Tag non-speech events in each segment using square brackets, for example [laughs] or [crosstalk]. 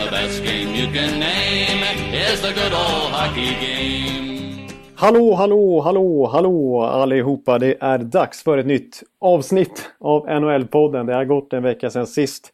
The best game you can name is the good old hockey game. Hallå, hallå, hallå, hallå allihopa. Det är dags för ett nytt avsnitt av NHL-podden. Det har gått en vecka sedan sist.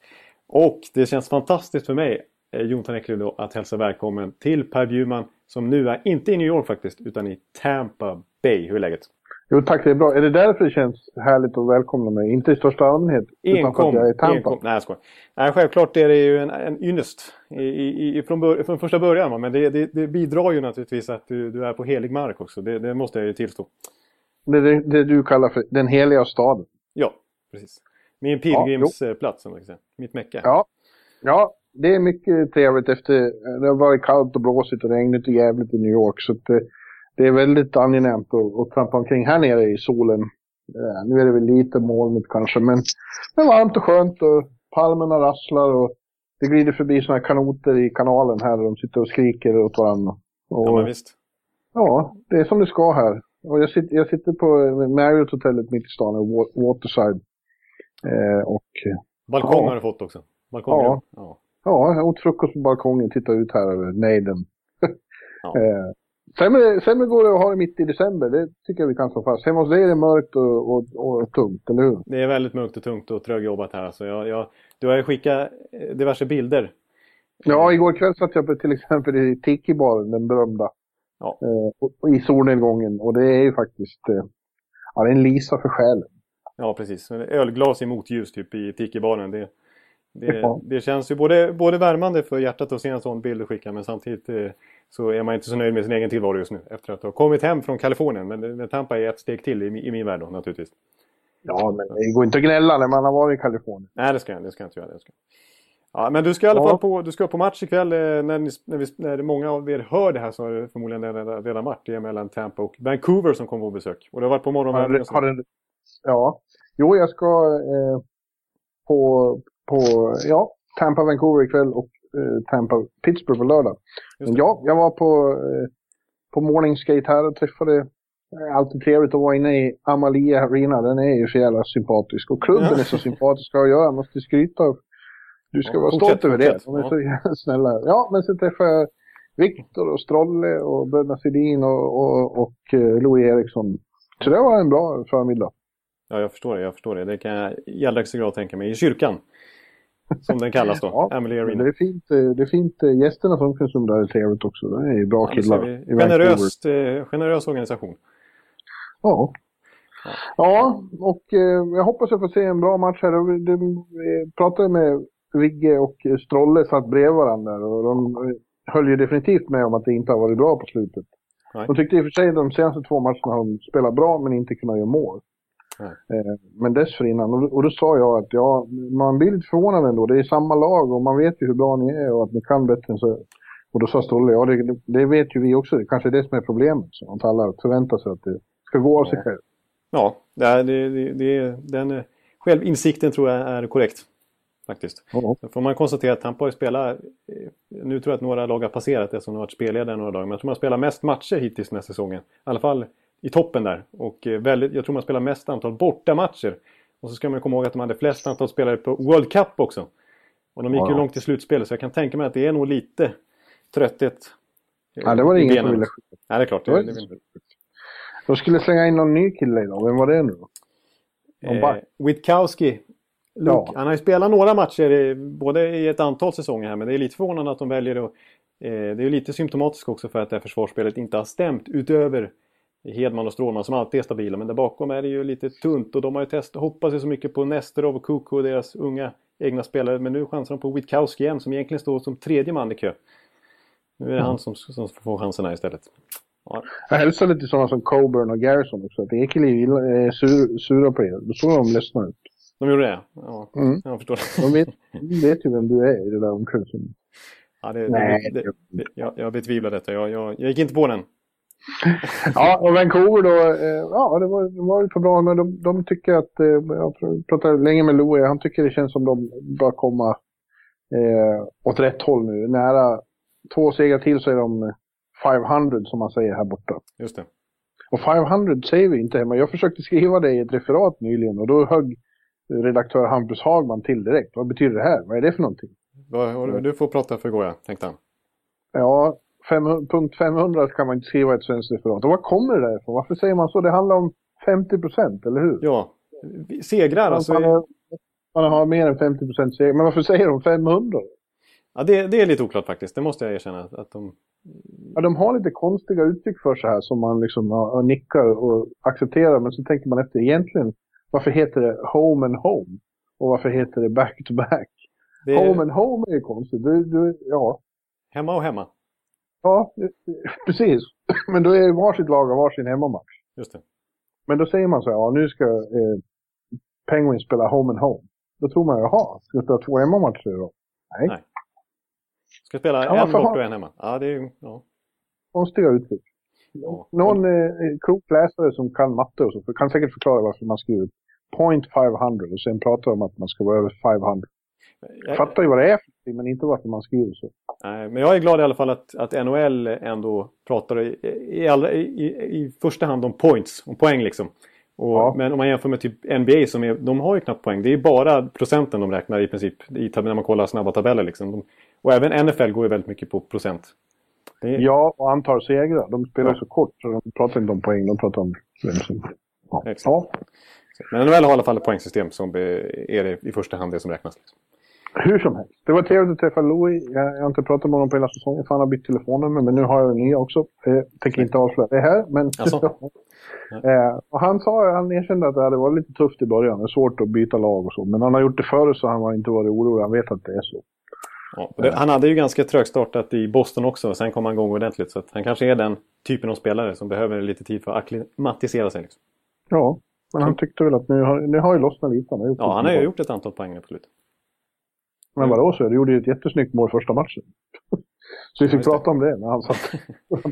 Och det känns fantastiskt för mig, eh, JonTan Jonathan Eklund, att hälsa välkommen till Per Bjurman som nu är, inte i New York faktiskt, utan i Tampa Bay. Hur är läget? Jo tack, det är bra. Är det därför det känns härligt att välkomna mig? Inte i största allmänhet, enkom, utan för att jag är i Tampa? Enkom, nej, jag skojar. Nej, självklart är det ju en, en ynnest i, i, i, från, från första början. Men det, det, det, bidrar ju naturligtvis att du, du är på helig mark också. Det, det måste jag ju tillstå. Det det, det, du kallar för den heliga staden? Ja, precis. Min pilgrimsplats, ja, säga. Mitt mecka. Ja. ja, det är mycket trevligt efter... Det har varit kallt och blåsigt och regnigt och jävligt i New York. Så det, det är väldigt angenämt att, att trampa omkring här nere i solen. Ja, nu är det väl lite molnigt kanske, men det är varmt och skönt och palmerna rasslar och det glider förbi sådana här kanoter i kanalen här och de sitter och skriker åt varandra. Och, ja, men visst. Ja, det är som det ska här. Och jag, sitter, jag sitter på Marriott-hotellet mitt i stan, Waterside. Eh, och, Balkong ja. har du fått också? Balkong, ja. ja. Ja, jag åt frukost på balkongen, tittade ut här över nejden. [laughs] Ja. eh, Sämre, sämre går det att ha det mitt i december, det tycker jag vi kan slå fast. Hemma hos dig är det mörkt och, och, och, tungt, eller hur? Det är väldigt mörkt och tungt och trögjobbat här. Alltså jag, jag, du har ju skickat eh, diverse bilder. Ja, igår kväll satt jag på, till exempel i Tiki-baren, den berömda. Ja. Eh, och, I solnedgången. Och det är ju faktiskt eh, ja, det är en lisa för själen. Ja, precis. Ölglas i motljus typ i Tiki-baren. Det, det, ja. det känns ju både, både värmande för hjärtat att se en sån bild och skicka men samtidigt eh, så är man inte så nöjd med sin egen tillvaro just nu efter att ha kommit hem från Kalifornien. Men Tampa är ett steg till i, i min värld då, naturligtvis. Ja, men det går inte att gnälla när man har varit i Kalifornien. Nej, det ska jag, det ska jag inte göra. Det ska. Ja, men du ska i alla ja. fall på, du ska på match ikväll. Eh, när, ni, när, vi, när många av er hör det här så har det förmodligen redan, varit. Det är mellan Tampa och Vancouver som kommer på besök. Och det har varit på morgonen. Har, har ja. Jo, jag ska eh, på, på ja, Tampa, Vancouver ikväll och Tampa, Pittsburgh på lördag. Men ja, jag var på, eh, på morning skate här och träffade eh, Alltid trevligt att vara inne i Amalia Arena. Den är ju så jävla sympatisk. Och klubben ja. är så sympatisk att göra. Jag måste skryta. Du ska ja, vara stolt över det. De är så jävla snälla. Ja, men så träffade jag Viktor och Strolle och Bröderna Sedin och, och, och Louis Eriksson. Så det var en bra förmiddag. Ja, jag förstår det. Jag förstår det. Det kan jag i allra högsta grad tänka mig. I kyrkan. Som den kallas då, ja, Emily Arena. Det är fint, eh, det är fint eh, gästerna som omklädningsrum där är trevligt också. Det är bra ja, killar. Generöst, eh, generös organisation. Ja. Ja, och jag hoppas jag får se en bra match här. Jag pratade med Vigge och Strolle satt bredvid varandra och de höll ju definitivt med om att det inte har varit bra på slutet. Nej. De tyckte i och för sig de senaste två matcherna har de spelat bra men inte kunnat göra mål. Eh, men dessförinnan, och, då sa jag att ja, man blir lite förvånad ändå. Det är samma lag och man vet ju hur bra ni är och att ni kan bättre än så. Och då sa Stolle, ja det, det vet ju vi också. Det kanske är det som är problemet. Så att alla förväntar sig att det ska gå av sig själv. Ja, det, det, det, den eh, självinsikten tror jag är korrekt. Faktiskt. Ja. får man konstatera att Tampa har spelat, eh, nu tror jag att några lag har passerat det som har varit spelledare några dagar, men jag tror man har spelat mest matcher hittills den här säsongen. I alla fall i toppen där. Och eh, väldigt, jag tror man spelar mest antal bortamatcher. Och så ska man komma ihåg att de hade flest antal spelare på World Cup också. Och de gick ja. ju långt i slutspelet så jag kan tänka mig att det är nog lite trötthet. Eh, ja, det var det ingen som ville skjuta. Nej, det är klart. Det, det, det, de skulle slänga in någon ny kille idag. Vem var det nu? Eh, Witkowski. Ja. Han har ju spelat några matcher, både i ett antal säsonger här, men det är lite förvånande att de väljer att... Eh, det är ju lite symptomatiskt också för att det här försvarsspelet inte har stämt utöver Hedman och Strålman som alltid är stabila. Men där bakom är det ju lite tunt och de har ju testat, hoppas ju så mycket på Nesterov och Kuku och deras unga egna spelare. Men nu chansar de på Witkowski igen som egentligen står som tredje man i kö. Nu är det mm. han som, som får chansen här istället. Ja. Jag hälsar lite sådana som Coburn och Garrison också. Att Ekeliv är sur, sura på er. Då såg de ledsna ut. De gjorde det? Ja, mm. jag förstår. De vet, vet ju vem du är i det där omklädningsrummet. Ja, det, Nej. Det, det, jag, jag betvivlar detta. Jag, jag, jag gick inte på den. [laughs] ja, och Vancouver då, eh, ja det var, det var för bra, men de, de tycker att, eh, jag pratade länge med Louie, han tycker det känns som de bör komma eh, åt rätt håll nu. Nära två segrar till så är de 500 som man säger här borta. Just det. Och 500 säger vi inte hemma. Jag försökte skriva det i ett referat nyligen och då högg redaktör Hampus Hagman till direkt. Vad betyder det här? Vad är det för någonting? Du får prata för Goya, tänkte han. Ja, punkt 500 kan man inte skriva ett svenskt referat. Och var kommer det ifrån? Varför säger man så? Det handlar om 50 procent, eller hur? Ja, segrar alltså. Man, har, man har mer än 50 procent segrar. Men varför säger de 500? Ja, det, det, är lite oklart faktiskt. Det måste jag erkänna. Att de... Ja, de har lite konstiga uttryck för sig här som man liksom ja, nickar och accepterar. Men så tänker man efter egentligen. Varför heter det home and home? Och varför heter det back to back? Det... Home and home är ju konstigt. Du, du, ja. Hemma och hemma. Ja, precis. Men då är varsitt lag och varsin hemmamatch. Just det. Men då säger man så här, ja nu ska eh, Penguins spela home and home. Då tror man, jaha, ska spela två hemmamatcher då? Nej. Nej. Ska spela ja, en bort och en hemma. Ja, det är ja. Konstiga uttryck. Ja. Någon eh, klok läsare som kan matte och så kan säkert förklara varför man skriver point 500 och sen pratar om att man ska vara över 500. Jag fattar ju vad det är för men inte varför man skriver så. Nej, men jag är glad i alla fall att, att NHL ändå pratar i, i, allra, i, i första hand om points, om poäng liksom. Och, ja. Men om man jämför med typ NBA, som är, de har ju knappt poäng. Det är bara procenten de räknar i princip i, när man kollar snabba tabeller. Liksom. De, och även NFL går ju väldigt mycket på procent. Är... Ja, och antal segrar. De spelar ja. så kort så de pratar inte om poäng, de pratar om vem som... Ja. ja. Men NHL har i alla fall ett poängsystem som är det i första hand det som räknas. Liksom. Hur som helst. Det var trevligt att träffa Louis. Jag, har inte pratat med honom på hela säsongen för han har bytt telefonnummer. Men nu har jag en ny också. Jag tänker inte avslöja det här. Men... [laughs] Eh, och han sa, han erkände att det hade varit lite tufft i början. Det är svårt att byta lag och så. Men han har gjort det förut så han har inte varit orolig. Han vet att det är så. Ja, det, han hade ju ganska trögstartat i Boston också. Sen kom han igång ordentligt. Så han kanske är den typen av spelare som behöver lite tid för att acklimatisera sig. Liksom. Ja, men han tyckte väl att nu har, nu har ju lossnat lite. Han har gjort ja, han har ju gjort ett antal poäng absolut. Men vadå så? Du gjorde ju ett jättesnyggt mål första matchen. [laughs] Så vi fick ja, prata om det när han satt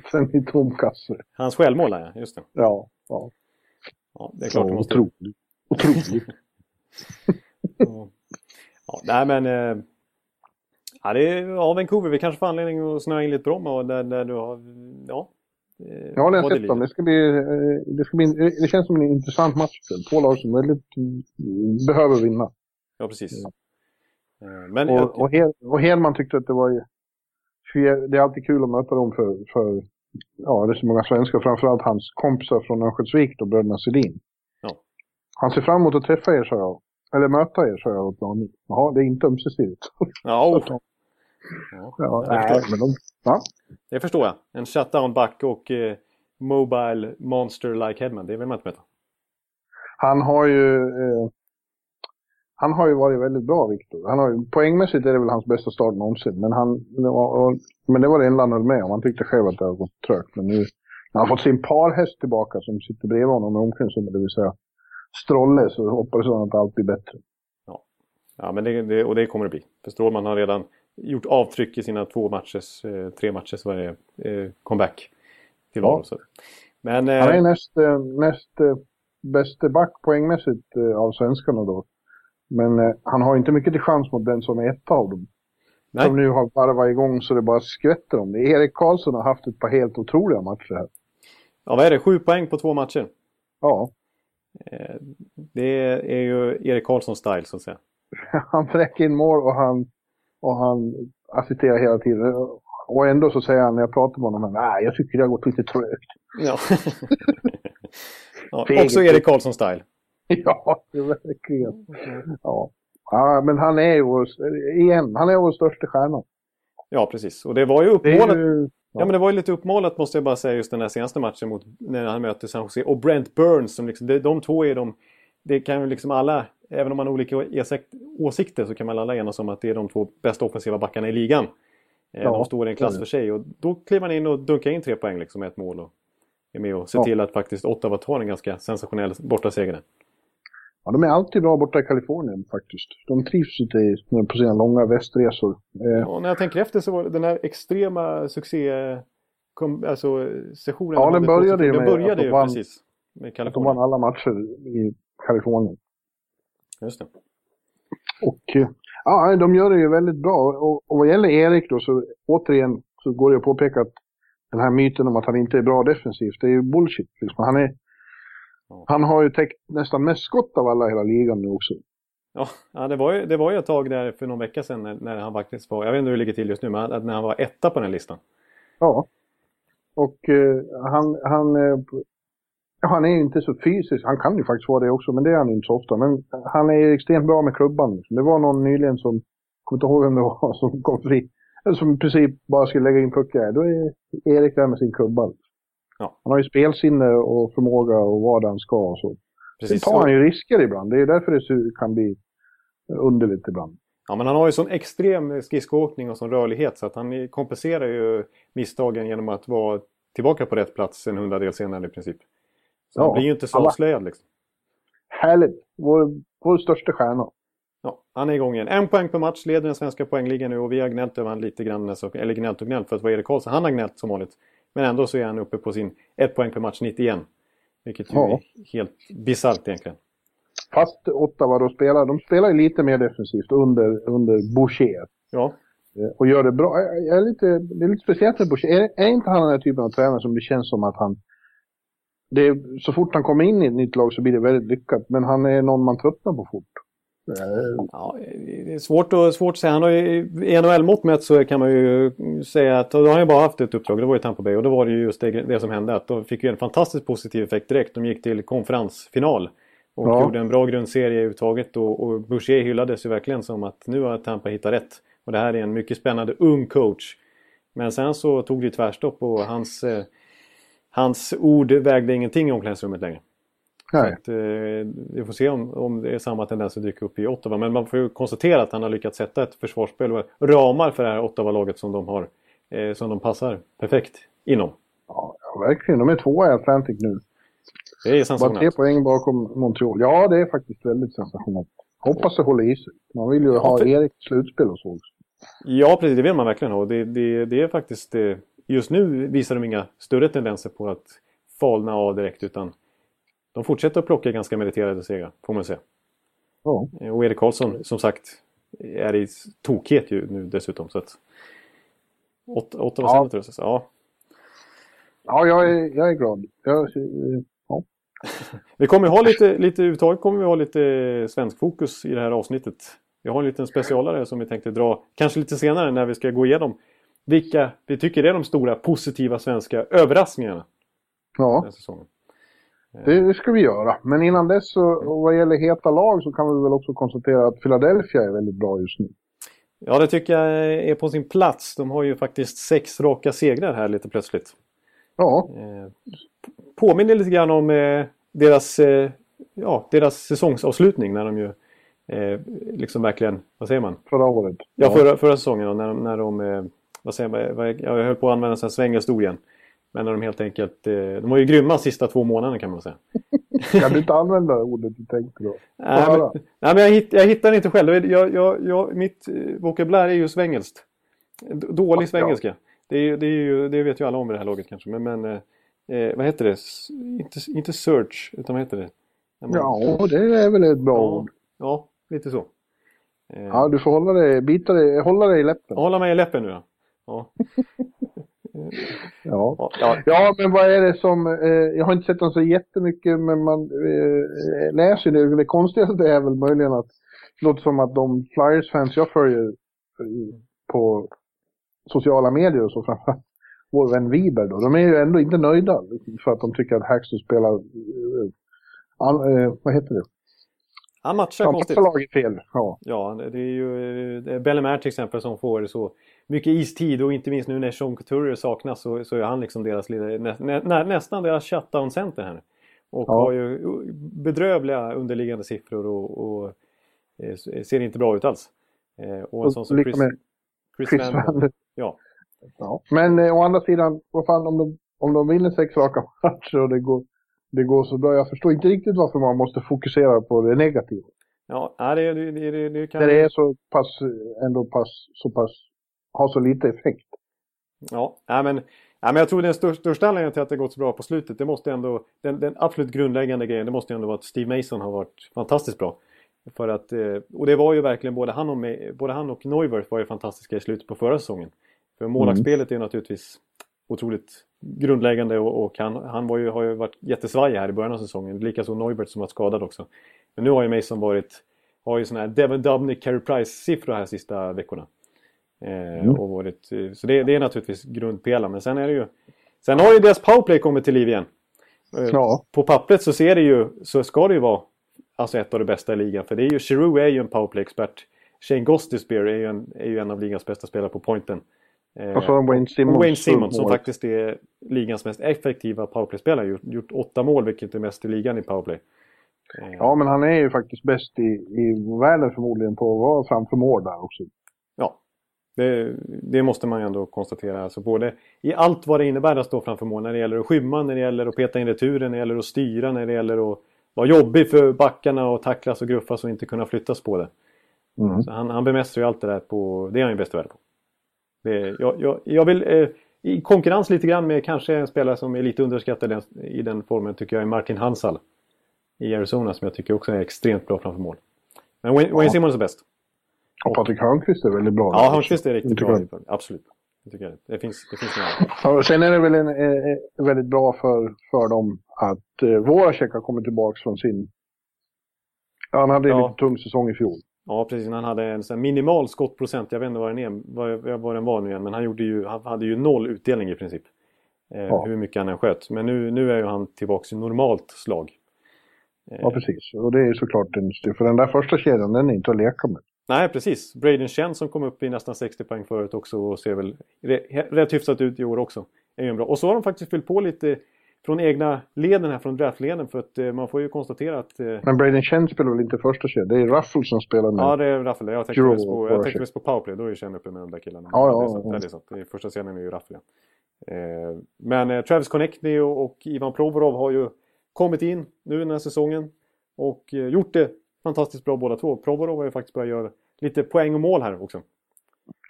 [laughs] sen i tom kasse. Hans självmål, ja. Just det. Ja. Ja, ja det är klart. Så, måste... Otroligt. Otroligt. [laughs] ja. ja, nej men... Eh... Ja, det är ja, Vancouver. Vi kanske får anledning att snöa in lite Bromma och där, där du har... Ja. Ja, det har jag sett dem. Det ska bli... Eh, det, ska bli, det känns som en intressant match. Två lag som väldigt behöver vinna. Ja, precis. Eh, men och, jag... och, Hel och Helman tyckte att det var det är alltid kul att möta dem för, för ja, det är så många svenskar, framförallt hans kompisar från Örnsköldsvik och bröderna Sedin. Ja. Han ser fram emot att träffa er, sa jag. Eller möta er, sa jag åt honom. Jaha, det är inte ömsesidigt. [laughs] Ja, ja, ja nej, men de, ja. Det förstår jag. En shutdown-back och eh, mobile monster like Hedman, det vill man inte möta. Han har ju eh, han har ju varit väldigt bra, Viktor. Han har, poängmässigt är det väl hans bästa start någonsin. Men, han, och, men det var det enda han höll med om. Han tyckte själv att det har gått trögt. Men nu när han fått sin parhäst tillbaka som sitter bredvid honom i omklädningsrummet, det vill säga Strolle, så hoppas han att allt blir bättre. Ja, ja men det, det, och det kommer det bli. För Strålman har redan gjort avtryck i sina två matchers, eh, tre matchers vad är eh, comeback till ja. Men, eh, han är näst, eh, näst eh, bäste back poängmässigt av svenskarna då. Men eh, han har inte mycket till chans mot den som är ett av dem. Nej. Som nu har varvat igång så det bara skvätter om det. Erik Karlsson har haft ett par helt otroliga matcher här. Ja, vad är det? Sju poäng på två matcher? Ja. Eh, det är ju Erik Karlssons style så att säga. [laughs] han fräcker in mål och han, och han assisterar hela tiden. Och ändå så säger han när jag pratar med honom, nej jag tycker det har gått lite trögt. Ja. [laughs] [laughs] ja också Erik Karlsson style. [laughs] Ja, det är verkligen. Ja. ja, men han är ju vår, igen, han är vår största stjärna. Ja, precis. Och det var ju uppmålat. Ju, ja. ja. men det var ju lite uppmålat måste jag bara säga just den här senaste matchen mot när han möter San Jose. Och Brent Burns, som liksom, de, de två är de... Det kan ju liksom alla, även om man har olika åsikter så kan man alla enas om att det är de två bästa offensiva backarna i ligan. Eh, ja, de står i en klass för sig och då kliver han in och dunkar in tre poäng liksom med ett mål. Och är med och ser ja. till att faktiskt Ottawa tar en ganska sensationell bortaseger. Ja, de är alltid bra borta i Kalifornien faktiskt. De trivs ute på sina långa västresor. Eh. Ja, när jag tänker efter så var den här extrema succé... Kom, alltså sessionen... Ja, den började ju med... Började ju vann, precis. Med. Att de vann alla matcher i Kalifornien. Just det. Och eh, ja, de gör det ju väldigt bra. Och, och vad gäller Erik då så återigen så går det att påpeka att den här myten om att han inte är bra defensivt, det är ju bullshit. Liksom. Han, är, han har ju täckt nästan mest skott av alla i hela ligan nu också. Ja, det var ju, det var ju ett tag där för någon vecka sedan när, när han faktiskt var, jag vet inte hur det ligger till just nu, men när han var etta på den listan. Ja. Och eh, han, han, eh, han är inte så fysisk, han kan ju faktiskt vara det också, men det är han inte så ofta. Men han är extremt bra med klubban. Det var någon nyligen som, jag kommer inte ihåg vem det var, [laughs] som kom fri som i princip bara skulle lägga in puckar. Då är Erik där med sin klubba. Ja. Han har ju spelsinne och förmåga och vad han ska och så. Precis Sen tar han ju risker ibland. Det är därför det kan bli underligt ibland. Ja, men han har ju sån extrem skridskoåkning och sån rörlighet så att han kompenserar ju misstagen genom att vara tillbaka på rätt plats en hundradel senare i princip. Så ja, han blir ju inte så avslöjad liksom. Härligt! Vår, vår största stjärna. Ja, han är igång igen. En poäng per match, leder den svenska poängligan nu och vi har gnällt över honom lite grann. Eller gnällt och gnällt för att vara Erik Karlsson. Han har gnällt som vanligt. Men ändå så är han uppe på sin ett poäng per match 91. Vilket ju ja. är helt bisarrt egentligen. Fast Ottawa då spelar, de spelar ju lite mer defensivt under, under Boucher. Ja. Eh, och gör det bra. Jag är lite, det är lite speciellt med Boucher. Är, är inte han den här typen av tränare som det känns som att han... Det är, så fort han kommer in i ett nytt lag så blir det väldigt lyckat. Men han är någon man tröttnar på fort. Ja, det är svårt, och, svårt att säga. Han har ju, I NHL-mått mätt så kan man ju säga att då har han ju bara haft ett uppdrag. Det var ju Tampa Bay och då var det ju just det, det som hände. Att de fick ju en fantastiskt positiv effekt direkt. De gick till konferensfinal. Och ja. gjorde en bra grundserie överhuvudtaget. Och, och Boucher hyllades ju verkligen som att nu har Tampa hittat rätt. Och det här är en mycket spännande ung coach. Men sen så tog det tvärstopp och hans, eh, hans ord vägde ingenting i omklädningsrummet längre. Att, eh, vi får se om, om det är samma tendens att dyka upp i Ottawa. Men man får ju konstatera att han har lyckats sätta ett försvarsspel och ramar för det här Ottawa-laget som de har. Eh, som de passar perfekt inom. Ja, verkligen. De är tvåa i Atlantic nu. Det är sensationellt. Bara tre poäng bakom Montreal. Ja, det är faktiskt väldigt sensationellt. Hoppas det håller i sig. Man vill ju ja, ha för... Erik slutspel och så också. Ja, precis. Det vill man verkligen ha. Det, det, det är faktiskt... Just nu visar de inga större tendenser på att falna av direkt utan de fortsätter att plocka ganska meriterade segrar, får man säga. Ja. Och Erik Karlsson, som sagt, är i tokhet ju nu dessutom. Så att... Åtta, åtta ja. tror jag. Ja. ja, jag är, jag är glad. Jag, ja. [laughs] vi kommer ha lite, lite överhuvudtaget kommer vi ha lite svensk fokus i det här avsnittet. Vi har en liten specialare som vi tänkte dra kanske lite senare när vi ska gå igenom vilka vi tycker är de stora positiva svenska överraskningarna. Ja. Den säsongen. Det ska vi göra. Men innan dess, så, vad gäller heta lag, så kan vi väl också konstatera att Philadelphia är väldigt bra just nu. Ja, det tycker jag är på sin plats. De har ju faktiskt sex raka segrar här lite plötsligt. Ja. Eh, påminner lite grann om eh, deras, eh, ja, deras säsongsavslutning när de ju liksom verkligen, vad säger man? Förra året. Ja, förra, förra säsongen då, när, när de, vad säger man, jag höll på att använda en svängelstor igen. Men när de helt enkelt... Eh, de var ju grymma sista två månaderna kan man säga. [laughs] kan du inte använda ordet du tänkte då? Nej, men, nej, men jag, hitt, jag hittar inte själv. Jag, jag, jag, mitt eh, vokabulär är ju svengelskt. Dålig svengelska. Det, det, ju, det vet ju alla om i det här laget kanske. Men, men eh, eh vad heter det? Inte, inte search, utan vad heter det? Man... Ja, det är väl ett bra ja, ord. Ja, lite så. Ja, du får hålla dig, bita dig, hålla dig i läppen. Hålla mig i läppen nu ja. ja. [laughs] Ja. ja. men vad är det som... Eh, jag har inte sett dem så jättemycket, men man eh, läser det. Det konstigaste är väl möjligen att det låter som att de Flyers-fans jag följer på sociala medier och så framförallt vår vän Wiber då, de är ju ändå inte nöjda för att de tycker att Hackstone spelar... Eh, eh, vad heter det? Han matchar ja, konstigt. laget fel. Ja. ja, det är ju är Bellemare till exempel som får så mycket istid och inte minst nu när Sean Couturier saknas så, så är han liksom deras nä, nä, nästan deras shutdown-center här. Och ja. har ju bedrövliga underliggande siffror och, och eh, ser inte bra ut alls. Eh, och en sån som Chris, Chris, Chris Vander. Ja. ja. Men eh, å andra sidan, vad fan om de, om de vinner sex raka [laughs] matcher och det går det går så bra. Jag förstår inte riktigt varför man måste fokusera på det negativa. Ja, det, det, det, det kan... När det är så pass, ändå pass, så pass, har så lite effekt. Ja, nej men, nej, men jag tror den största, största anledningen till att det gått så bra på slutet, det måste ändå, den, den absolut grundläggande grejen, det måste ändå vara att Steve Mason har varit fantastiskt bra. För att, eh, och det var ju verkligen både han och, både han och Neuwirth var ju fantastiska i slutet på förra säsongen. För målvaktsspelet mm. är naturligtvis otroligt grundläggande och, och han, han var ju, har ju varit jättesvajig här i början av säsongen. Likaså Neubert som varit skadad också. Men nu har ju Mason varit, har ju sådana här Devon Dubnik Carey Price-siffror här sista veckorna. Eh, mm. och varit, så det, det är naturligtvis grundpelaren. Men sen är det ju... Sen har ju deras powerplay kommit till liv igen. Eh, ja. På pappret så ser det ju, så ska det ju vara alltså ett av de bästa i ligan. För det är ju, Giroud är ju en powerplay-expert. Shane Gostisbehere är ju, en, är ju en av ligans bästa spelare på pointen. Eh, och så Wayne Simmons. Wayne Simmons som faktiskt är ligans mest effektiva powerplay-spelare. Gjort, gjort åtta mål vilket är mest i ligan i powerplay. Eh. Ja men han är ju faktiskt bäst i, i världen förmodligen på att vara framför mål där också. Det, det, måste man ju ändå konstatera. Alltså både i allt vad det innebär att stå framför mål. När det gäller att skymma, när det gäller att peta in returen, när det gäller att styra, när det gäller att vara jobbig för backarna och tacklas och gruffas och inte kunna flyttas på det. Mm. Så han, han bemästrar ju allt det där på, det är han ju bäst i världen på. Det, jag, jag, jag vill eh, i konkurrens lite grann med kanske en spelare som är lite underskattad i den formen tycker jag är Martin Hansal. I Arizona som jag tycker också är extremt bra framför mål. Men Wayne. Wayne Simmons är bäst. Och Patrik Hörnqvist är väldigt bra. Ja, Hörnqvist är riktigt bra. Absolut. Det tycker jag. Det finns, det finns några. sen är det väl en, eh, väldigt bra för, för dem att eh, Voracek har kommit tillbaka från sin... Han hade en ja. lite tung säsong i fjol. Ja precis, han hade en sån minimal skottprocent. Jag vet inte vad den, är, vad, vad den var nu igen. Men han, gjorde ju, han hade ju noll utdelning i princip. Eh, ja. Hur mycket han än sköt. Men nu, nu är ju han tillbaka i normalt slag. Eh. Ja precis, och det är såklart en För den där första kedjan, den är inte att leka med. Nej precis. Braden Chen som kom upp i nästan 60 poäng förut också och ser väl rätt hyfsat ut i år också. Är bra. Och så har de faktiskt fyllt på lite från egna leden här, från draftleden. För att eh, man får ju konstatera att... Eh... Men Braden Chen spelar väl inte första kedjan? Det är Ruffle som spelar med... Ja, det är Ruffle. Jag tänkte mest på, jag tänkte på powerplay. Då är ju Chen uppe med de där killarna. Ja, ja, ja. Det är sant. Det är första scenen är ju Ruffle. Eh, men eh, Travis Connectney och, och, Ivan Provorov har ju kommit in nu den här säsongen. Och eh, gjort det fantastiskt bra båda två. Provorov har ju faktiskt börjat göra lite poäng och mål här också.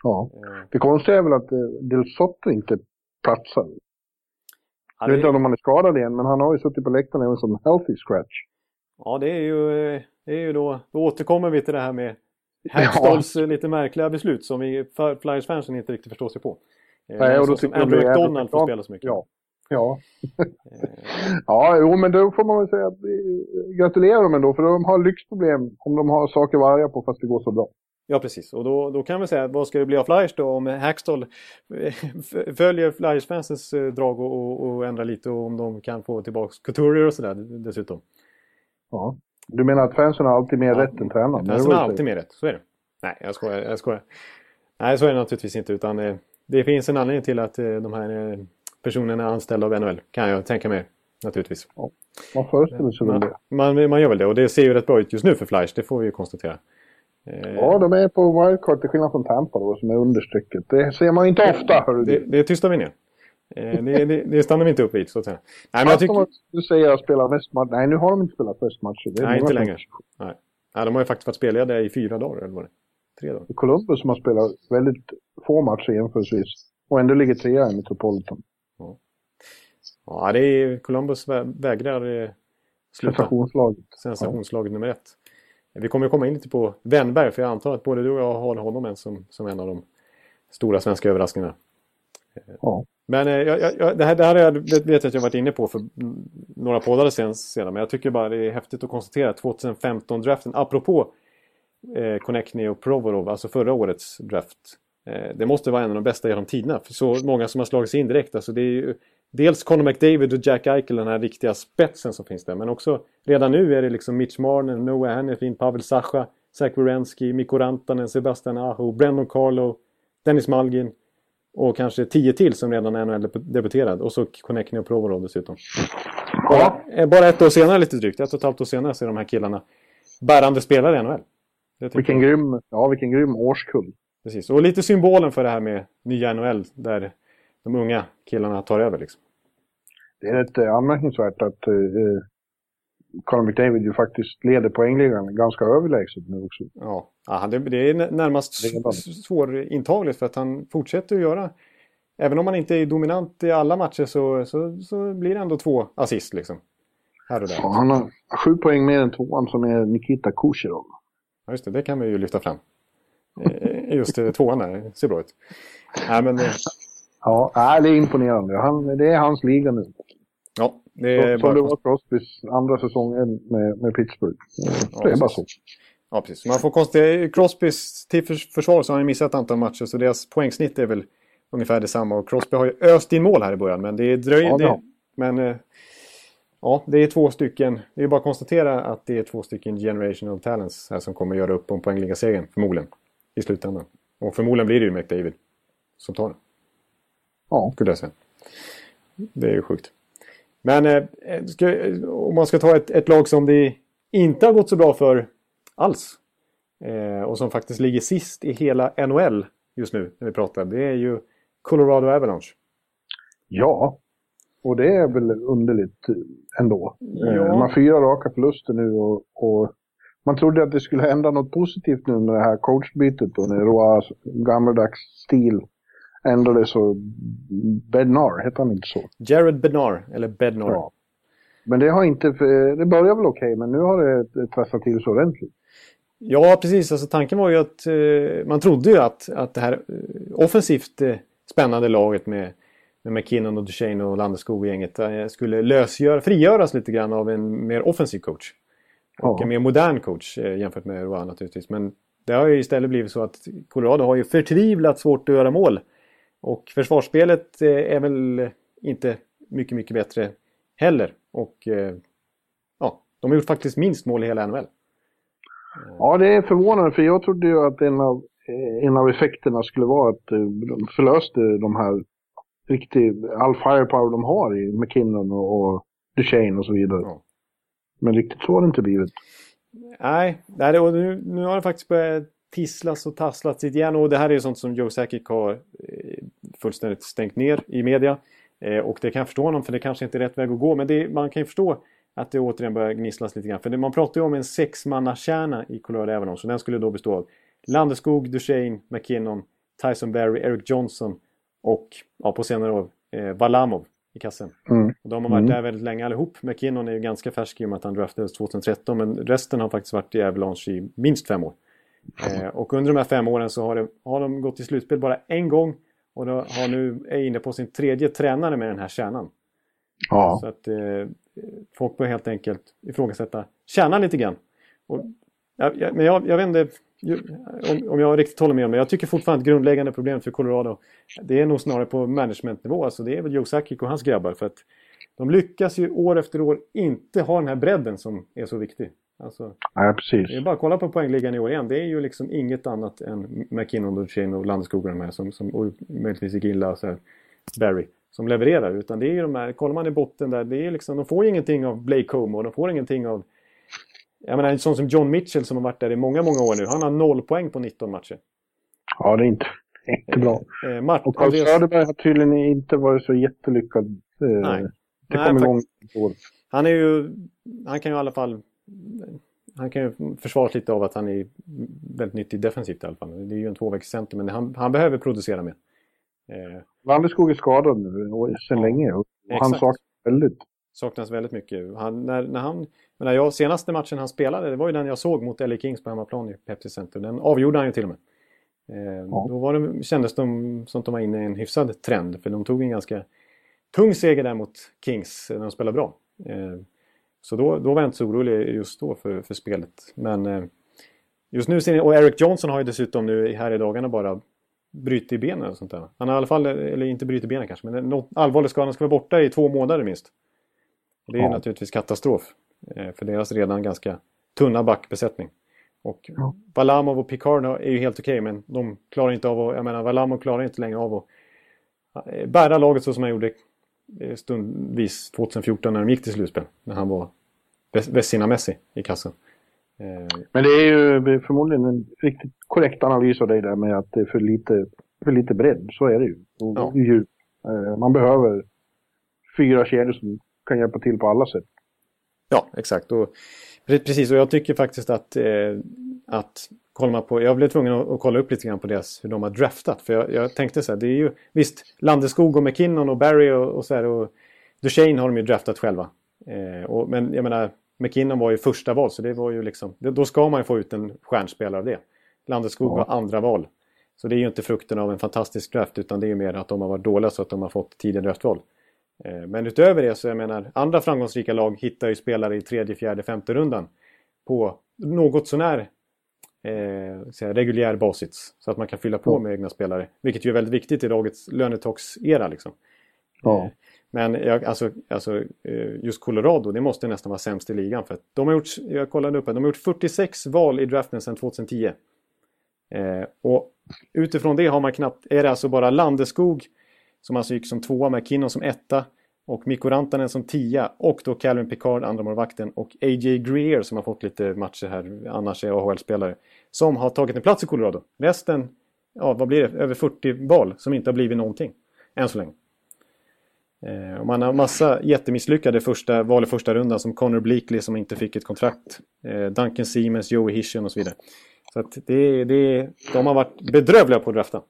Ja. Eh. Det konstiga är väl att eh, Del Sotto inte platsar. Jag vet inte om han är skadad igen, men han har ju suttit på läktaren även som healthy scratch. Ja, det är ju, det är ju då, då återkommer vi till det här med Hackstalls ja. lite märkliga beslut som vi Flyers-fansen inte riktigt förstår sig på. Eh, Nej, och då tycker Andrew McDonald får spela så mycket. Ja. Ja. [laughs] ja, jo, men då får man väl säga att gratulerar dem ändå, för de har lyxproblem om de har saker att vara på fast det går så bra. Ja precis och då, då kan vi säga vad ska det bli av Flyers då om Hackstall eh, [laughs] följer Flyers-fansens eh, drag och, och, och ändrar lite och om de kan få tillbaka Couturier och sådär dessutom. Ja, du menar att fansen har alltid mer ja, rätt än tränaren? Fansen har alltid mer rätt, så är det. Nej, jag skojar. Jag skojar. Nej, så är det naturligtvis inte utan eh, det finns en anledning till att de här personerna är anställda av NHL kan jag tänka mig naturligtvis. Ja, man föreställer sig väl det. Man, man gör väl det och det ser ju rätt bra ut just nu för Flyers, det får vi ju konstatera. Eh, ja, de är på wildcard till skillnad från Tampa då, som är understrecket. Det ser man inte ofta. Det, det tystar vi ner. Eh, det, det, det stannar vi inte upp vid, så att säga. Nej, men jag tycker... Du säger att spela mest matcher. Nej, nu har de inte spelat mest matcher. Nej, inte längre. Nej. Nej, de har ju faktiskt varit spelade i fyra dagar, eller vad det Tre dagar. Columbus som har spelat väldigt få matcher jämförelsevis. Och ändå ligger trea i Metropolitan. Ja, det är Columbus vägrar eh, sluta. Sensationslaget. Sensationslaget nummer ett. Vi kommer att komma in lite på Wennberg för jag antar att både du och jag har honom som, som en av de stora svenska överraskningarna. Ja. Men eh, jag, jag, det, här, det här jag, vet jag att jag varit inne på för några poddar sen, sedan. Men jag tycker bara det är häftigt att konstatera 2015-draften, apropå eh, Connectney och Provorov, alltså förra årets draft. Eh, det måste vara en av de bästa genom tiderna. För så många som har slagit sig in direkt. Alltså det är ju, dels Conor McDavid och Jack Eichel, den här riktiga spetsen som finns där. Men också redan nu är det liksom Mitch Marner, Noah Hannifin, Pavel Sacha, Zach Wierenski, Mikko Rantanen, Sebastian Aho, Brendan Carlo, Dennis Malgin och kanske tio till som redan är NHL-debuterad. Och så Connecting och Provorov dessutom. Bara, eh, bara ett år senare lite drygt, ett och ett halvt år senare så är de här killarna bärande spelare i NHL. Vilken grym, ja, vilken grym årskull. Precis, och lite symbolen för det här med nya NHL där de unga killarna tar över liksom Det är rätt anmärkningsvärt att eh, Conor McDavid ju faktiskt leder poängligan ganska överlägset nu också. Ja, det, det är närmast svårintagligt för att han fortsätter att göra Även om han inte är dominant i alla matcher så, så, så blir det ändå två assist liksom. Här och där. Ja, han har sju poäng mer än tvåan som är Nikita Kucherov. Ja, just det. Det kan vi ju lyfta fram. Eh, just tvåan där ser bra ut. Nej, men... Ja, det är imponerande. Han, det är hans liga nu. Ja, det är Som det var Crosbys andra säsongen med, med Pittsburgh. Ja, det är bara så. Ja, precis. Man får konstatera, Crosbys till försvar så har han missat ett antal matcher så deras poängsnitt är väl ungefär detsamma. Och Crosby har ju öst in mål här i början men det dröjer. Ja, det, men eh, ja, det är två stycken. Det är bara att konstatera att det är två stycken generational talents här som kommer göra upp om poängligasegern förmodligen. I slutändan. Och förmodligen blir det ju McDavid som tar den. Ja. Skulle jag säga. Det är ju sjukt. Men eh, ska, om man ska ta ett, ett, lag som det inte har gått så bra för alls. Eh, och som faktiskt ligger sist i hela NHL just nu när vi pratar. Det är ju Colorado Avalanche. Ja, och det är väl underligt ändå. Ja. Eh, man har fyra raka förluster nu och, och, man trodde att det skulle hända något positivt nu med det här coachbytet och när Roas gammaldags stil ändrades och Bednar, heter han inte så? Jared Bednar, eller Bednar. Ja. Men det har inte, det började väl okej, okay, men nu har det trasslat till så ordentligt. Ja, precis. Alltså, tanken var ju att eh, man trodde ju att, att det här eh, offensivt eh, spännande laget med, med McKinnon och Duchene och Landeskog och gänget eh, skulle lösgöra, frigöras lite grann av en mer offensiv coach. Och ja. en mer modern coach eh, jämfört med Roy naturligtvis. Men det har ju istället blivit så att Colorado har ju förtvivlat svårt att göra mål. Och försvarsspelet eh, är väl inte mycket, mycket bättre heller. Och ja, de har gjort faktiskt minst mål i hela NHL. Ja, det är förvånande för jag trodde ju att en av, en av effekterna skulle vara att eh, de förlöste de här riktigt, all firepower de har i McKinnon och, Duchene och så vidare. Ja. Men riktigt så har det inte blivit. Nej, nej och nu, nu har det faktiskt börjat tisslas och tasslas lite igen och det här är ju sånt som Joe Sakic har eh, fullständigt stängt ner i media. Eh, och det kan jag förstå honom för det kanske inte är rätt väg att gå men det, man kan ju förstå att det återigen börjar gnisslas lite grann. För man pratar ju om en sexmannakärna i Colorado Avalanche. Så den skulle då bestå av Landeskog, Duchene, McKinnon, Tyson Berry, Eric Johnson och ja, på senare år eh, Valamov i kassen. Mm. Och de har varit mm. där väldigt länge allihop. McKinnon är ju ganska färsk i och med att han draftades 2013 men resten har faktiskt varit i Avalanche i minst fem år. Eh, och under de här fem åren så har, det, har de gått till slutspel bara en gång och de har nu, är inne på sin tredje tränare med den här kärnan. Ja. Så att eh, folk bör helt enkelt ifrågasätta kärnan lite grann. Och, jag, jag, men jag, jag vet inte om, om jag riktigt håller med om det. Jag tycker fortfarande att grundläggande problemet för Colorado det är nog snarare på managementnivå. Alltså det är väl Joe Sakic och hans grabbar. För att de lyckas ju år efter år inte ha den här bredden som är så viktig. Alltså, ja, precis. Det är bara att kolla på poängligan i år igen. Det är ju liksom inget annat än McKinnon, Duchene och Landeskog och som, som och möjligtvis Gilla och så här, Barry som levererar. Utan det är ju de här, kollar man i botten där, det är liksom, de får ju ingenting av Blake Como och de får ingenting av... Jag menar en sån som John Mitchell som har varit där i många, många år nu. Han har noll poäng på 19 matcher. Ja, det är inte, inte bra. Eh, eh, Mart och Carl Andreas... Söderberg har tydligen inte varit så jättelyckad. Eh, Nej. Det kom igång Han är ju, han kan ju i alla fall han kan ju försvaras lite av att han är väldigt nyttig defensivt i alla fall. Det är ju en tvåvägscenter men han, han behöver producera mer. Eh, Landeskog är skadad nu sedan ja, länge och han saknas väldigt. Saknas väldigt mycket. Han, när, när han, när jag, senaste matchen han spelade, det var ju den jag såg mot LA Kings på hemmaplan i Pepsi Center. Den avgjorde han ju till och med. Eh, ja. Då var det, kändes de som att de var inne i en hyfsad trend. För de tog en ganska tung seger där mot Kings när de spelade bra. Eh, så då, då var jag inte så orolig just då för, för spelet. Men eh, just nu ser ni, och Eric Johnson har ju dessutom nu här i dagarna bara brutit benen och sånt där. Han har i alla fall, eller inte brutit benen kanske, men något allvarlig skada. Han ska vara borta i två månader minst. Det är ja. naturligtvis katastrof. Eh, för deras redan ganska tunna backbesättning. Och ja. Valamov och Picard är ju helt okej, okay, men de klarar inte av att... Jag menar, Valamov klarar inte längre av att eh, bära laget så som han gjorde stundvis 2014 när de gick till slutspel. När han var Vessina-Messi i kassen. Men det är ju förmodligen en riktigt korrekt analys av dig där med att det är för lite, för lite bredd. Så är det ju. Och ja. djup. Eh, man behöver fyra kedjor som kan hjälpa till på alla sätt. Ja, exakt. Och, precis, och jag tycker faktiskt att, eh, att kollar på, jag blev tvungen att, kolla upp lite grann på deras, hur de har draftat. För jag, jag tänkte så här, det är ju visst Landeskog och McKinnon och Barry och, och så här och Duchene har de ju draftat själva. Eh, och, men jag menar, McKinnon var ju första val så det var ju liksom, då ska man ju få ut en stjärnspelare av det. Landeskog ja. var andra val. Så det är ju inte frukten av en fantastisk draft utan det är ju mer att de har varit dåliga så att de har fått tidiga draftval. Eh, men utöver det så jag menar andra framgångsrika lag hittar ju spelare i tredje, fjärde, femte rundan på något sånär eh, reguljär basis. Så att man kan fylla på med egna spelare. Vilket ju är väldigt viktigt i dagens lönetox-era. Liksom. Ja. Eh, men jag, alltså, alltså, eh, just Colorado, det måste nästan vara sämst i ligan. För de har gjort, jag kollade upp här, de har gjort 46 val i draften sedan 2010. Eh, och utifrån det har man knappt, är det alltså bara Landeskog som alltså gick som tvåa med Kinnon som etta och Mikko Rantanen som tia och då Calvin Picard, andra målvakten och A.J. Greer som har fått lite matcher här, annars är AHL-spelare, som har tagit en plats i Colorado. Resten, ja vad blir det, över 40 val som inte har blivit någonting än så länge. Eh, och man har massa jättemisslyckade första, val i första rundan som Connor Bleakley som inte fick ett kontrakt. Eh, Duncan Siemens, Joey Hischen och så vidare. Så att det, det, de har varit bedrövliga på att drafta.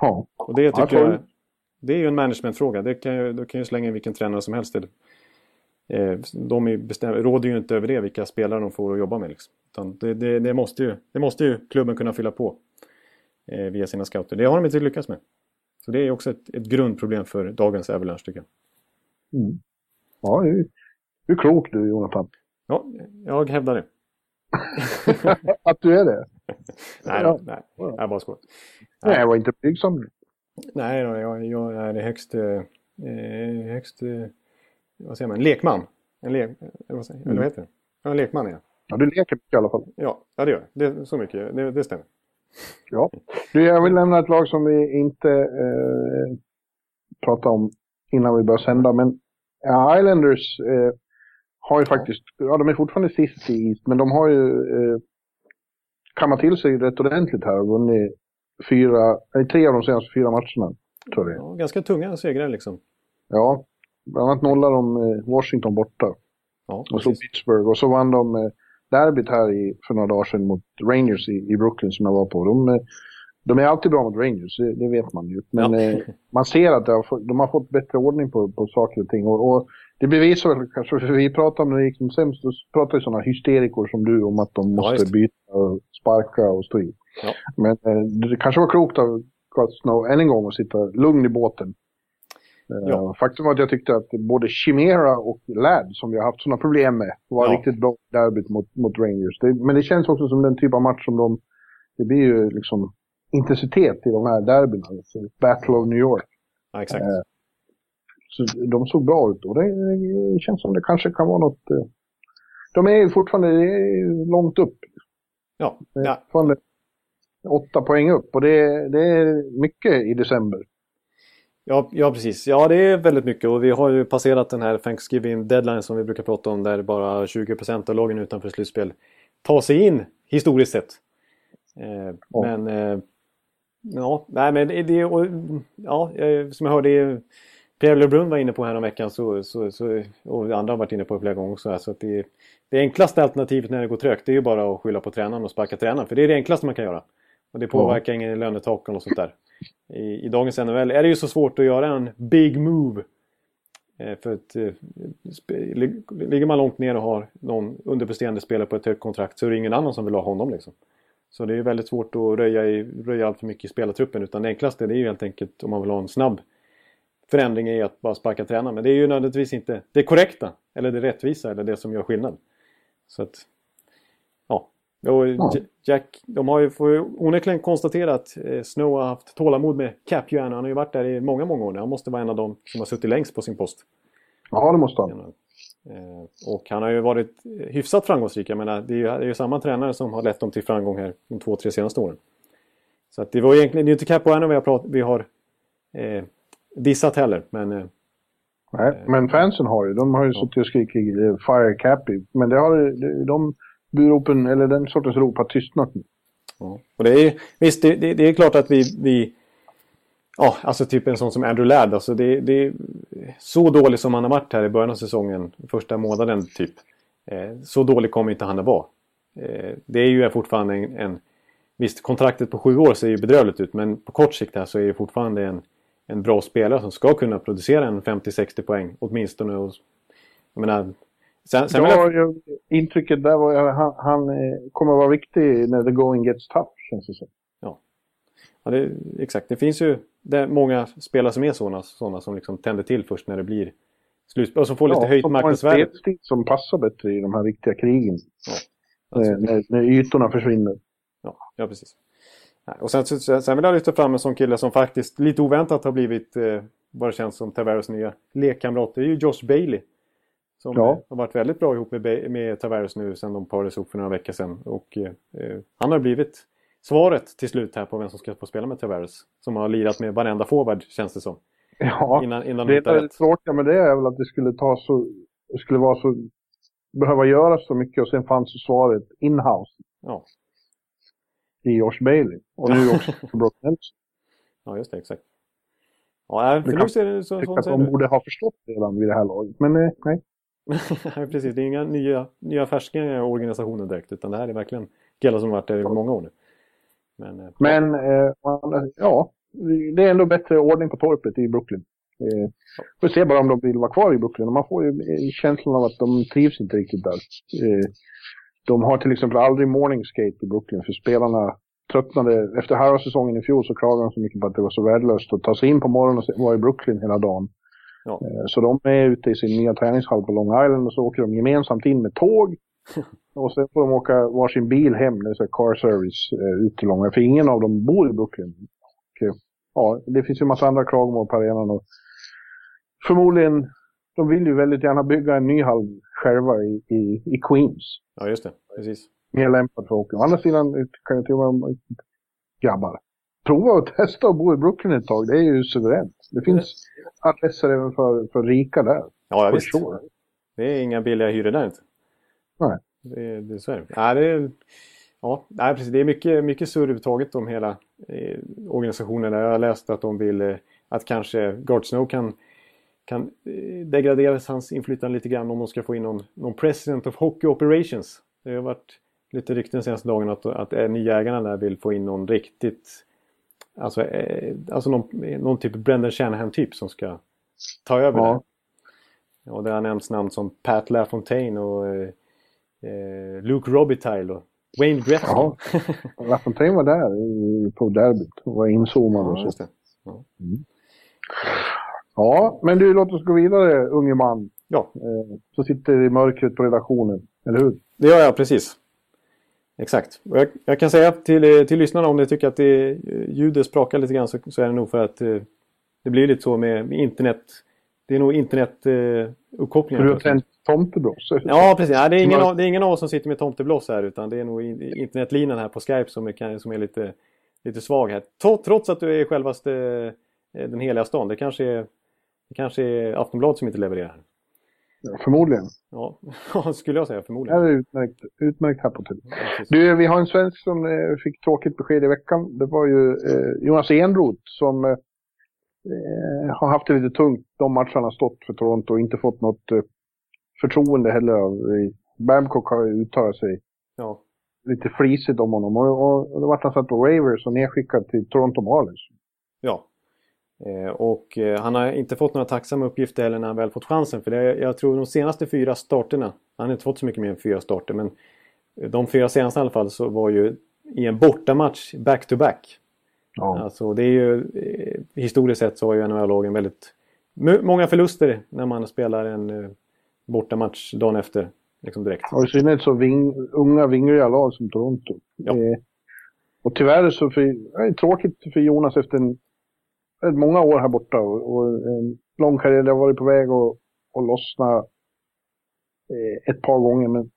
Ja. Och det tycker jag, det är ju en managementfråga. Det kan ju, då kan ju slänga in vilken tränare som helst. Eh, de bestäm, råder ju inte över det, vilka spelare de får att jobba med. Liksom. Det, det, det, måste ju, det måste ju klubben kunna fylla på eh, via sina scouter. Det har de inte lyckats med. Så det är också ett, ett grundproblem för dagens Avalanche tycker jag. Mm. Ja, du, du är klok du Jonathan. Ja, jag hävdar det. [laughs] att du är det? [laughs] nej, då, nej, jag bara skojar. Nej, jag var inte blygsam. Nej, då, jag, jag är högst, eh, högst eh, vad säger man, lekman. En lek, vad, säger, mm. vad heter det? Ja, en lekman är jag. Ja, du leker mycket i alla fall. Ja, ja det gör jag. Det, så mycket, det, det stämmer. Ja. Du, jag vill nämna ett lag som vi inte eh, pratade om innan vi började sända, men Islanders eh, har ju faktiskt, ja de är fortfarande sist i East, men de har ju eh, kammat till sig rätt ordentligt här och vunnit fyra, nej, tre av de senaste fyra matcherna. Tror jag. Ja, ganska tunga segrar liksom. Ja, bland annat nollade de eh, Washington borta. Ja, och så Pittsburgh och så vann de eh, derbyt här i, för några dagar sedan mot Rangers i, i Brooklyn som jag var på. De, eh, de är alltid bra mot Rangers, det, det vet man ju. Men ja. eh, man ser att har, de har fått bättre ordning på, på saker och ting. Och, och det bevisar väl kanske, för vi pratade om det gick som sämst, då pratade ju sådana hysterikor som du om att de måste ja, byta och sparka och stå i. Ja. Men eh, det kanske var klokt av Scott Snow än en gång att sitta lugn i båten. Eh, ja. Faktum var att jag tyckte att både Chimera och Ladd, som vi har haft sådana problem med, var ja. riktigt bra derbyt mot, mot Rangers. Det, men det känns också som den typ av match som de... Det blir ju liksom intensitet i de här derbyna. Alltså Battle of New York. Ja, exakt. Eh, så de såg bra ut och det, det, känns som det kanske kan vara något... Eh, de är fortfarande är långt upp. Ja. ja. Fortfarande åtta poäng upp och det, det är mycket i december. Ja, ja, precis. Ja, det är väldigt mycket och vi har ju passerat den här Thanksgiving deadline som vi brukar prata om där bara 20% av lagen utanför slutspel tar sig in historiskt sett. Eh, ja. Men eh, ja, nej men det och, ja, som jag hörde Pierre LeBrun var inne på här om veckan så, så, så, och andra har varit inne på flera gånger också. Så att det, det enklaste alternativet när det går trögt det är ju bara att skylla på tränaren och sparka tränaren. För det är det enklaste man kan göra. Och det påverkar ja. ingen lönetak och sånt där. I, I, dagens NHL är det ju så svårt att göra en big move. Eh, för att eh, ligger man långt ner och har någon underpresterande spelare på ett högt kontrakt så är det ingen annan som vill ha honom liksom. Så det är väldigt svårt att röja, i, röja allt för mycket i spelartruppen utan det enklaste det är ju helt enkelt om man vill ha en snabb förändring i att bara sparka tränaren. Men det är ju nödvändigtvis inte det korrekta eller det rättvisa eller det som gör skillnad. Så att och Jack, de har ju, onekligen konstatera att eh, Snow har haft tålamod med Capjuan. Han har ju varit där i många, många år nu. Han måste vara en av dem som har suttit längst på sin post. Ja, det måste han. Eh, och han har ju varit hyfsat framgångsrik. Jag menar, det är ju, det är ju samma tränare som har lett dem till framgång här de två, tre senaste åren. Så att det var egentligen, det är inte Capuano vi har, prat, vi har eh, dissat heller. Men, eh, Nej, men fansen har ju, de har ju ja. suttit och skrikit eh, Fire Cappy. Men det har de, de buropen, eller den sortens rop har tystnat nu. Ja. Och det är, visst, det, det, det, är klart att vi, vi Ja, alltså typ en sån som Andrew Ladd. Alltså det, det är så dålig som han har varit här i början av säsongen. Första månaden typ. Eh, så dålig kommer inte han att vara. Eh, det är ju fortfarande en, en... Visst, kontraktet på sju år ser ju bedrövligt ut. Men på kort sikt här så är det fortfarande en, en bra spelare som ska kunna producera en 50-60 poäng. Åtminstone. Och, jag menar, Sen, sen ja, jag... intrycket där var att han, han eh, kommer att vara viktig när the going gets tough, känns det som. Ja, ja det, exakt. Det finns ju det många spelare som är sådana, sådana som liksom tänder till först när det blir slutspel och som får lite ja, höjt marknadsvärde. Ja, som som passar bättre i de här riktiga krigen. Ja, alltså. när, när ytorna försvinner. Ja, ja precis. Och sen, sen vill jag lyfta fram en sån kille som faktiskt lite oväntat har blivit eh, vad det känns som Tavares nya lekkamrat. Det är ju Josh Bailey. Som ja. har varit väldigt bra ihop med, med Tavares nu sedan de parades ihop för några veckor sedan. Och eh, han har blivit svaret till slut här på vem som ska få spela med Tavares. Som har lirat med varenda forward känns det som. Ja, innan, innan det är tråkiga med det är väl att det skulle ta så... Det skulle vara så... Behöva göra så mycket och sen fanns svaret inhouse. Ja. I Josh Bailey. Och nu också [laughs] Brock Nelson. Ja, just det. Exakt. Ja, för nu ser det så att de borde ha förstått det redan vid det här laget. Men eh, nej. Precis, det är inga nya, nya färska organisationer direkt. Utan det här är verkligen killar som har varit där i många år nu. Men, eh, Men eh, ja, det är ändå bättre ordning på torpet i Brooklyn. Eh, får se bara om de vill vara kvar i Brooklyn. Man får ju känslan av att de trivs inte riktigt där. Eh, de har till exempel aldrig morning skate i Brooklyn för spelarna tröttnade. Efter halva säsongen i fjol så klagade de så mycket på att det var så värdelöst att ta sig in på morgonen och vara i Brooklyn hela dagen. Ja. Eh, så de är ute i sin nya träningshall på Long Island och så åker de gemensamt in med tåg. [laughs] och sen får de åka varsin bil hem, det är så car service, eh, ut till Long Island. För ingen av dem bor i Brooklyn. Och, ja, det finns ju en massa andra klagomål på arenan. Och förmodligen, de vill ju väldigt gärna bygga en ny hall själva i, i, i Queens. Ja, just det. Precis. Mer lämpad för att åka. Å andra sidan kan jag med grabbar prova att testa att bo i Brooklyn ett tag. Det är ju suveränt. Det finns adresser även för, för rika där. Ja, visst. Sure. Det är inga billiga hyror där inte. Nej. Det, det är så är det. Nej, det är, ja, nej, precis. Det är mycket, mycket surr överhuvudtaget om hela eh, organisationen. Jag har läst att de vill eh, att kanske Gard Snow kan, kan eh, degraderas hans inflytande lite grann om de ska få in någon, någon president of hockey operations. Det har varit lite rykten senaste dagen att, att äh, nya ägarna där vill få in någon riktigt Alltså, eh, alltså någon, någon typ Brendan Shanahan-typ som ska ta över ja. det. Och det har nämnts namn som Pat LaFontaine och eh, eh Luke Robitaille och Wayne Gretzky. Ja, [laughs] LaFontaine var där i, på derbyt och var inzoomad och så. Ja. Mm. ja, men du låt oss gå vidare unge man. Ja. Eh, så sitter i mörkret på redaktionen, eller hur? Det gör jag precis. Exakt. Jag, jag, kan säga till, till lyssnarna om ni tycker att det, ljudet sprakar lite grann så, så, är det nog för att eh, det blir lite så med, med internet. Det är nog internetuppkopplingen. Eh, du har tänt tomteblås? Ja, precis. Ja, det, är ingen det är ingen av oss som sitter med tomteblås här utan det är nog internetlinan här på Skype som är, som är lite, lite svag här. Trots att du är självaste eh, den heliga stan. Det kanske är, det kanske är Aftonbladet som inte levererar. Förmodligen. [laughs] Ja, skulle jag säga. Förmodligen. Det är utmärkt, utmärkt här på till. Du, vi har en svensk som eh, fick tråkigt besked i veckan. Det var ju eh, Jonas Enroth som eh, har haft det lite tungt de matcherna han har stått för Toronto och inte fått något eh, förtroende heller av eh, Babcock har uttalat sig ja. lite frisigt om honom. Och, och, och då vart han satt på Ravers och nedskickad till Toronto Marlins. Ja, Eh, och eh, han har inte fått några tacksamma uppgifter heller när han väl fått chansen. För det, jag tror de senaste fyra starterna, han har inte fått så mycket mer än fyra starter, men de fyra senaste i alla fall så var ju i en bortamatch back-to-back. Ja. Alltså det är ju eh, historiskt sett så har ju NHL-lagen väldigt många förluster när man spelar en bortamatch dagen efter. Liksom direkt. Och i synnerhet så ving, unga vingriga lag som Toronto. Ja. Eh, och tyvärr så för, det är tråkigt för Jonas efter en många år här borta och, och en lång karriär. Det har varit på väg att, att lossna eh, ett par gånger. Men,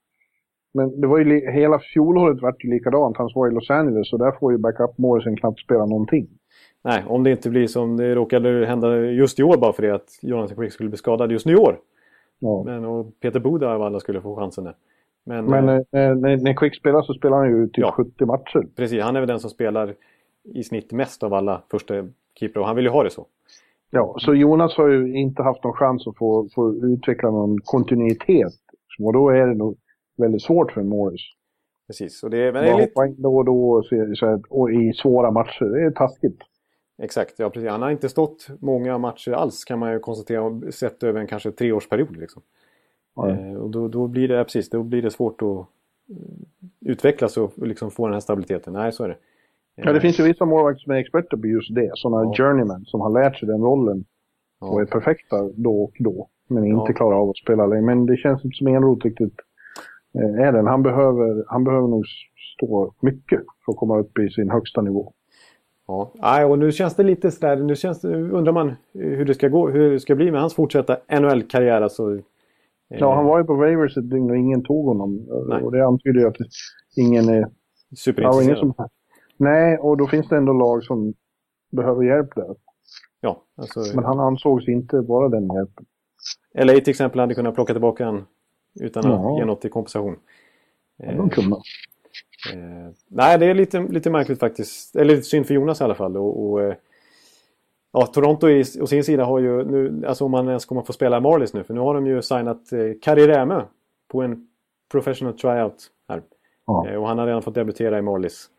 men det var ju hela fjolåret vart ju likadant. Han var i Los Angeles och där får ju backup Morrison knappt spela någonting. Nej, om det inte blir som det råkade hända just i år bara för det att Jonathan Quick skulle bli skadad just nu i år. Ja. Men, och Peter Boda av alla skulle få chansen där. Men, Men eh, när, när Quick spelar så spelar han ju typ ja, 70 matcher. Precis, han är väl den som spelar i snitt mest av alla första keeper och han vill ju ha det så. Ja, så Jonas har ju inte haft någon chans att få, få utveckla någon kontinuitet. Och då är det nog väldigt svårt för en Morris. Precis. Och det, men det är lite... in då och då och, så här, och i svåra matcher. Det är taskigt. Exakt, ja precis. Han har inte stått många matcher alls kan man ju konstatera sett över en kanske treårsperiod. Liksom. Eh, och då, då, blir det, precis, då blir det svårt att utvecklas och liksom få den här stabiliteten. Nej, så är det. Ja, det finns ju vissa målvakter som är experter på just det. Sådana ja. journeyman som har lärt sig den rollen ja. och är perfekta då och då. Men inte ja. klarar av att spela längre. Men det känns inte som Enroth riktigt eh, är den. Han behöver, han behöver nog stå mycket för att komma upp i sin högsta nivå. Ja, Nej, och nu känns det lite sådär, nu känns det, undrar man hur det ska gå, hur det ska bli med hans fortsatta NHL-karriär. Alltså, eh... Ja, han var ju på Ravers ett dygn och ingen tog honom. Nej. Och det antyder ju att ingen är... Superintresserad. Ja, som... Nej, och då finns det ändå lag som behöver hjälp där. Ja, alltså... Men han ansågs inte vara den hjälpen. LA till exempel hade kunnat plocka tillbaka honom utan att ja. ge något i kompensation. Ja, de kunde. Eh, nej, det är lite, lite märkligt faktiskt. Eller lite synd för Jonas i alla fall. Och, och eh, ja, Toronto i, å sin sida har ju nu, alltså om man ens kommer få spela Marlies nu. För nu har de ju signat eh, Kari Rämö på en professional tryout här. Ja. Eh, och han har redan fått debutera i Marlies.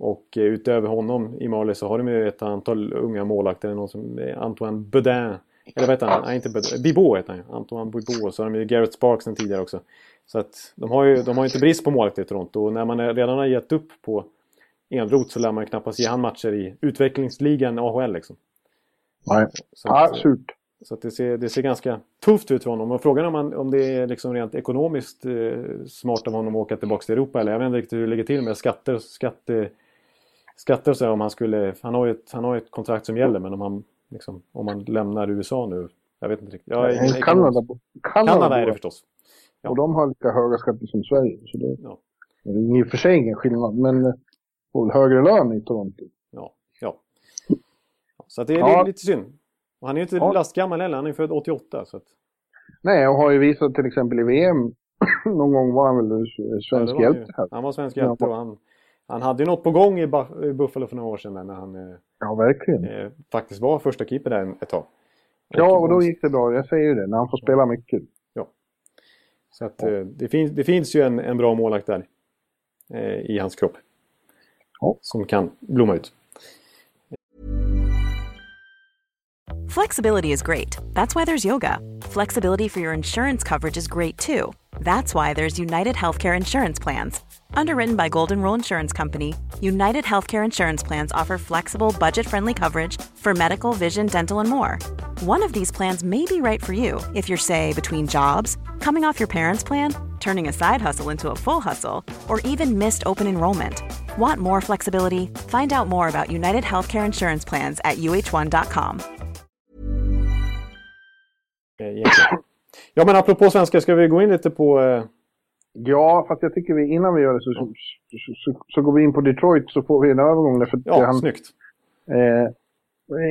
Och eh, utöver honom i Marlies så har de ju ett antal unga målvakter. Någon som Antoine Bedin. Eller vad heter han? Nej, inte Bedin. Bibot heter han Antoine Bibot. Så har de ju Garrett Sparks sen tidigare också. Så att de har ju de har inte brist på målvakter i Toronto och när man redan har gett upp på Enroth så lär man knappast ge han matcher i utvecklingsligan AHL liksom. Nej, så att, ja, surt. Så det, ser, det ser ganska tufft ut för honom. Och frågan är om, man, om det är liksom rent ekonomiskt eh, smart av honom att åka tillbaka till Europa. Eller jag vet inte riktigt hur det ligger till med skatter, skatte, skatter och så. Om han, skulle, han, har ju ett, han har ett kontrakt som gäller men om han, liksom, om han lämnar USA nu. Jag vet inte riktigt. Ja, Kanada, Kanada, Kanada är det förstås. Ja. Och de har lika höga skatter som Sverige. Så det, ja. det är i och för sig ingen skillnad, men eh, får högre lön i Toronto. Ja, ja. Så det är ja. lite synd. Och han är ju inte ja. lastgammal heller, han är född 88. Så att... Nej, och har ju visat till exempel i VM, [clears throat] någon gång var han väl svensk ja, hjälte. Han, han var svensk hjälte och han, han hade ju något på gång i, Buffalo för några år sedan när han eh, ja, verkligen. Eh, faktiskt var första keeper där ett tag. Ja, och då gick det bra. Jag säger ju det, när han får spela mycket. Så att, ja. Eh, det, finns, det finns ju en, en bra målakt där eh, i hans kropp. Ja. Som kan blomma ut. Flexibility is great. That's why there's yoga. Flexibility for your insurance coverage is great too. That's why there's United Healthcare Insurance Plans. Underwritten by Golden Rule Insurance Company, United Healthcare Insurance Plans offer flexible, budget friendly coverage for medical, vision, dental, and more. One of these plans may be right for you if you're, say, between jobs, coming off your parents' plan, turning a side hustle into a full hustle, or even missed open enrollment. Want more flexibility? Find out more about United Healthcare Insurance Plans at uh1.com. Eh, ja, men apropå svenska, ska vi gå in lite på... Eh, Ja, fast jag tycker vi innan vi gör det så, så, så, så, går vi in på Detroit så får vi en övergång. För ja, han, snyggt. Eh,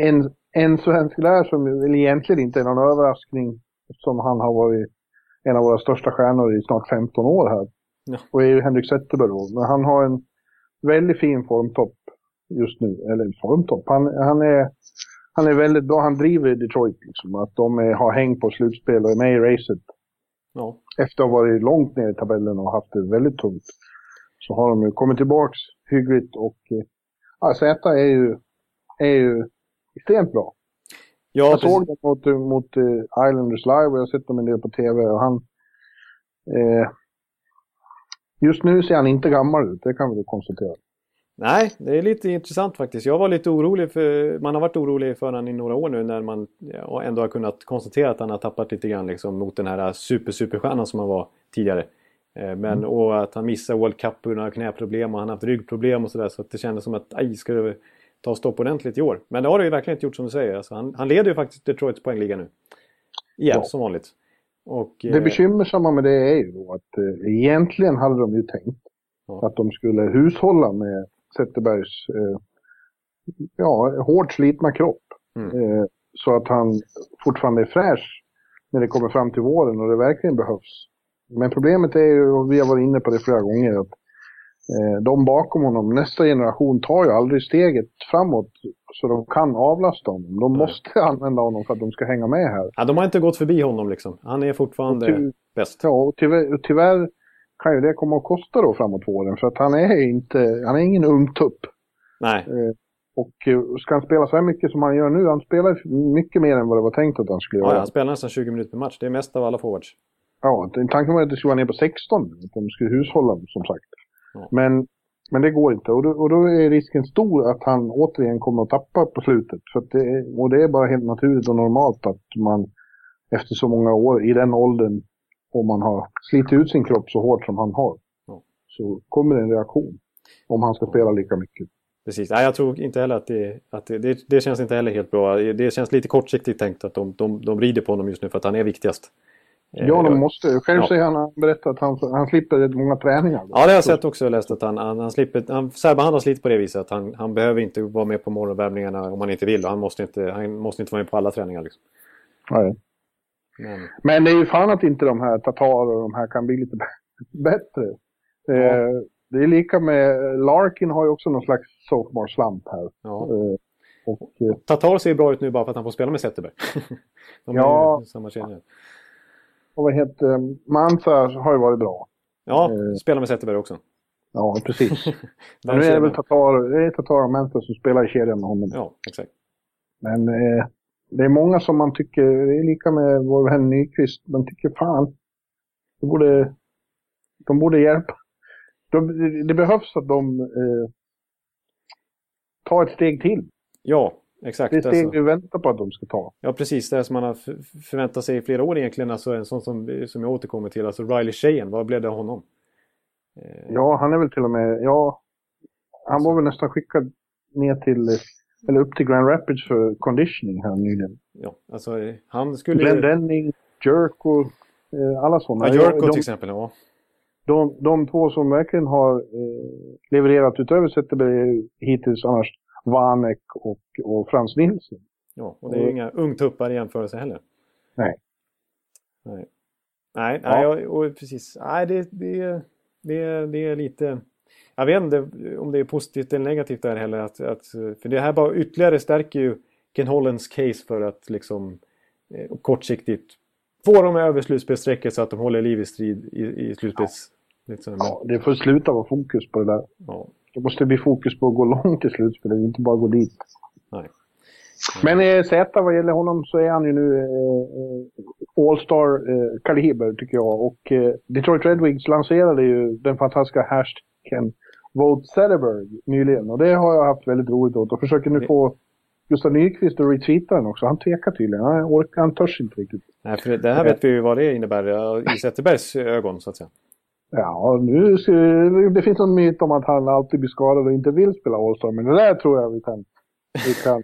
en, en svensk där som väl egentligen inte är någon överraskning som han har varit en av våra största stjärnor i snart 15 år här. Ja. Och är ju Henrik Zetterberg då. Men han har en väldigt fin formtopp just nu. Eller formtopp. Han, han, är, han är väldigt bra. Han driver Detroit liksom. Att de är, har häng på slutspel och är med i racet. Ja. Efter att ha varit långt ner i tabellen och haft det väldigt tungt. Så har de ju kommit tillbaks hyggligt och eh, ja, Z är ju, är ju extremt bra. Ja, jag såg dem mot, mot uh, Islanders live och jag har sett dem en del på tv och han... Eh, just nu ser han inte gammal ut, det kan vi konstatera. Nej, det är lite intressant faktiskt. Jag var lite orolig för, man har varit orolig för honom i några år nu när man ändå har kunnat konstatera att han har tappat lite grann liksom, mot den här super superstjärnan som han var tidigare. Eh, men mm. och att han missar World Cup på grund av knäproblem och han har haft ryggproblem och sådär så att det kändes som att aj, ska det ta stopp ordentligt i år. Men det har det ju verkligen inte gjort som du säger. Alltså, han, han leder ju faktiskt Detroits poängliga nu. Igen, ja. som vanligt. Och, det eh... bekymmersamma med det är ju då att eh, egentligen hade de ju tänkt ja. att de skulle hushålla med Zetterbergs eh, ja, hårt slitna kropp. Mm. Eh, så att han fortfarande är fräsch när det kommer fram till våren och det verkligen behövs. Men problemet är ju, och vi har varit inne på det flera gånger, att eh, de bakom honom, nästa generation tar ju aldrig steget framåt så de kan avlasta honom. De måste Nej. [laughs] använda honom för att de ska hänga med här. Ja, de har inte gått förbi honom liksom. Han är fortfarande ty bäst. Ja, och tyvärr, tyvärr, kan ju det komma att kosta då framåt våren. För att han är inte, han är ingen ung tupp. Nej. Eh, och eh, ska han spela så här mycket som han gör nu, han spelar mycket mer än vad det var tänkt att han skulle göra. Ja, han spelar nästan 20 minuter per match. Det är mest av alla forwards. Ja, tanken var att det skulle vara ner på 16. Att de skulle hushålla, som sagt. Ja. Men, men det går inte. Och då, och då är risken stor att han återigen kommer att tappa på slutet. För det, och det är bara helt naturligt och normalt att man efter så många år i den åldern, om man har slitit ut sin kropp så hårt som han har, så kommer det en reaktion. Om han ska spela lika mycket. Precis, Nej, jag tror inte heller att, det, att det, det, det, känns inte heller helt bra. Det känns lite kortsiktigt tänkt att de, de, de rider på honom just nu för att han är viktigast. Ja, de måste. Själv ja. säger han, han berättar att han, han slipper många träningar. Ja, det har jag sett också och läst att han, han, han slipper, han särbehandlas lite på det viset att han, han behöver inte vara med på morgonvärmningarna om han inte vill han måste inte, han måste inte vara med på alla träningar. Liksom. Nej. Men. Men det är ju fan att inte de här Tatar och de här kan bli lite [laughs] bättre. Ja. Eh, det är lika med, Larkin har ju också någon slags sophomore slump här. Ja. Eh, och, eh, Tatar ser bra ut nu bara för att han får spela med Zetterberg. [laughs] de ja. samma kedja. Och vad heter Mansa har ju varit bra. Ja, eh, spelar med Zetterberg också. Ja, precis. [laughs] nu är det väl Tatar, det är Tatar och Mensa som spelar i kedjan med honom. Ja, exakt. Men eh, det är många som man tycker, det är lika med vår vän Nyqvist, man tycker fan, de borde, de borde hjälpa de, det behövs att de eh, tar ett steg till. Ja, exakt. Det är steg alltså. vi väntar på att de ska ta. Ja, precis. Det som man har förväntat sig i flera år egentligen. Alltså en sån som, som jag återkommer till. Alltså Riley Sheehan, vad blev det av honom? Eh... Ja, han är väl till och med... Ja, han var väl nästan skickad ner till... Eller upp till Grand Rapids för conditioning här nyligen. Ja, alltså han skulle... Glenn Denning, Jerko, eh, alla sådana. Ja, Jerko till exempel, ja de, de två som verkligen har eh, levererat utöver Zetterberg hittills annars Vanek och, och Frans Nilsson. Ja, och det är och, inga ungtuppar i jämförelse heller. Nej. Nej, nej, ja. nej och, precis. Nej, det, det, det, det är lite... Jag vet inte om det är positivt eller negativt där heller. Att, att, för det här bara ytterligare stärker ju Ken Hollands case för att liksom eh, kortsiktigt få dem över slutspelsstrecket så att de håller liv i strid i, i slutspels... Liksom. Ja, det får sluta vara fokus på det där. Ja. Det måste bli fokus på att gå långt i slutspelet, inte bara gå dit. Nej. Men eh, Z, vad gäller honom så är han ju nu eh, All-star-kaliber eh, tycker jag. Och eh, Detroit Red Wings lanserade ju den fantastiska hashtaggen Vote Zetterberg nyligen. Och det har jag haft väldigt roligt åt. Och försöker nu få Gustav Nyqvist att retweeta den också. Han tvekar tydligen. Han, orkar, han törs inte riktigt. Nej, för det här vet vi ju vad det innebär i [laughs] Zetterbergs ögon så att säga. Ja, nu ska, det finns en myt om att han alltid blir skadad och inte vill spela All-Star, men det där tror jag vi kan... Vi kan.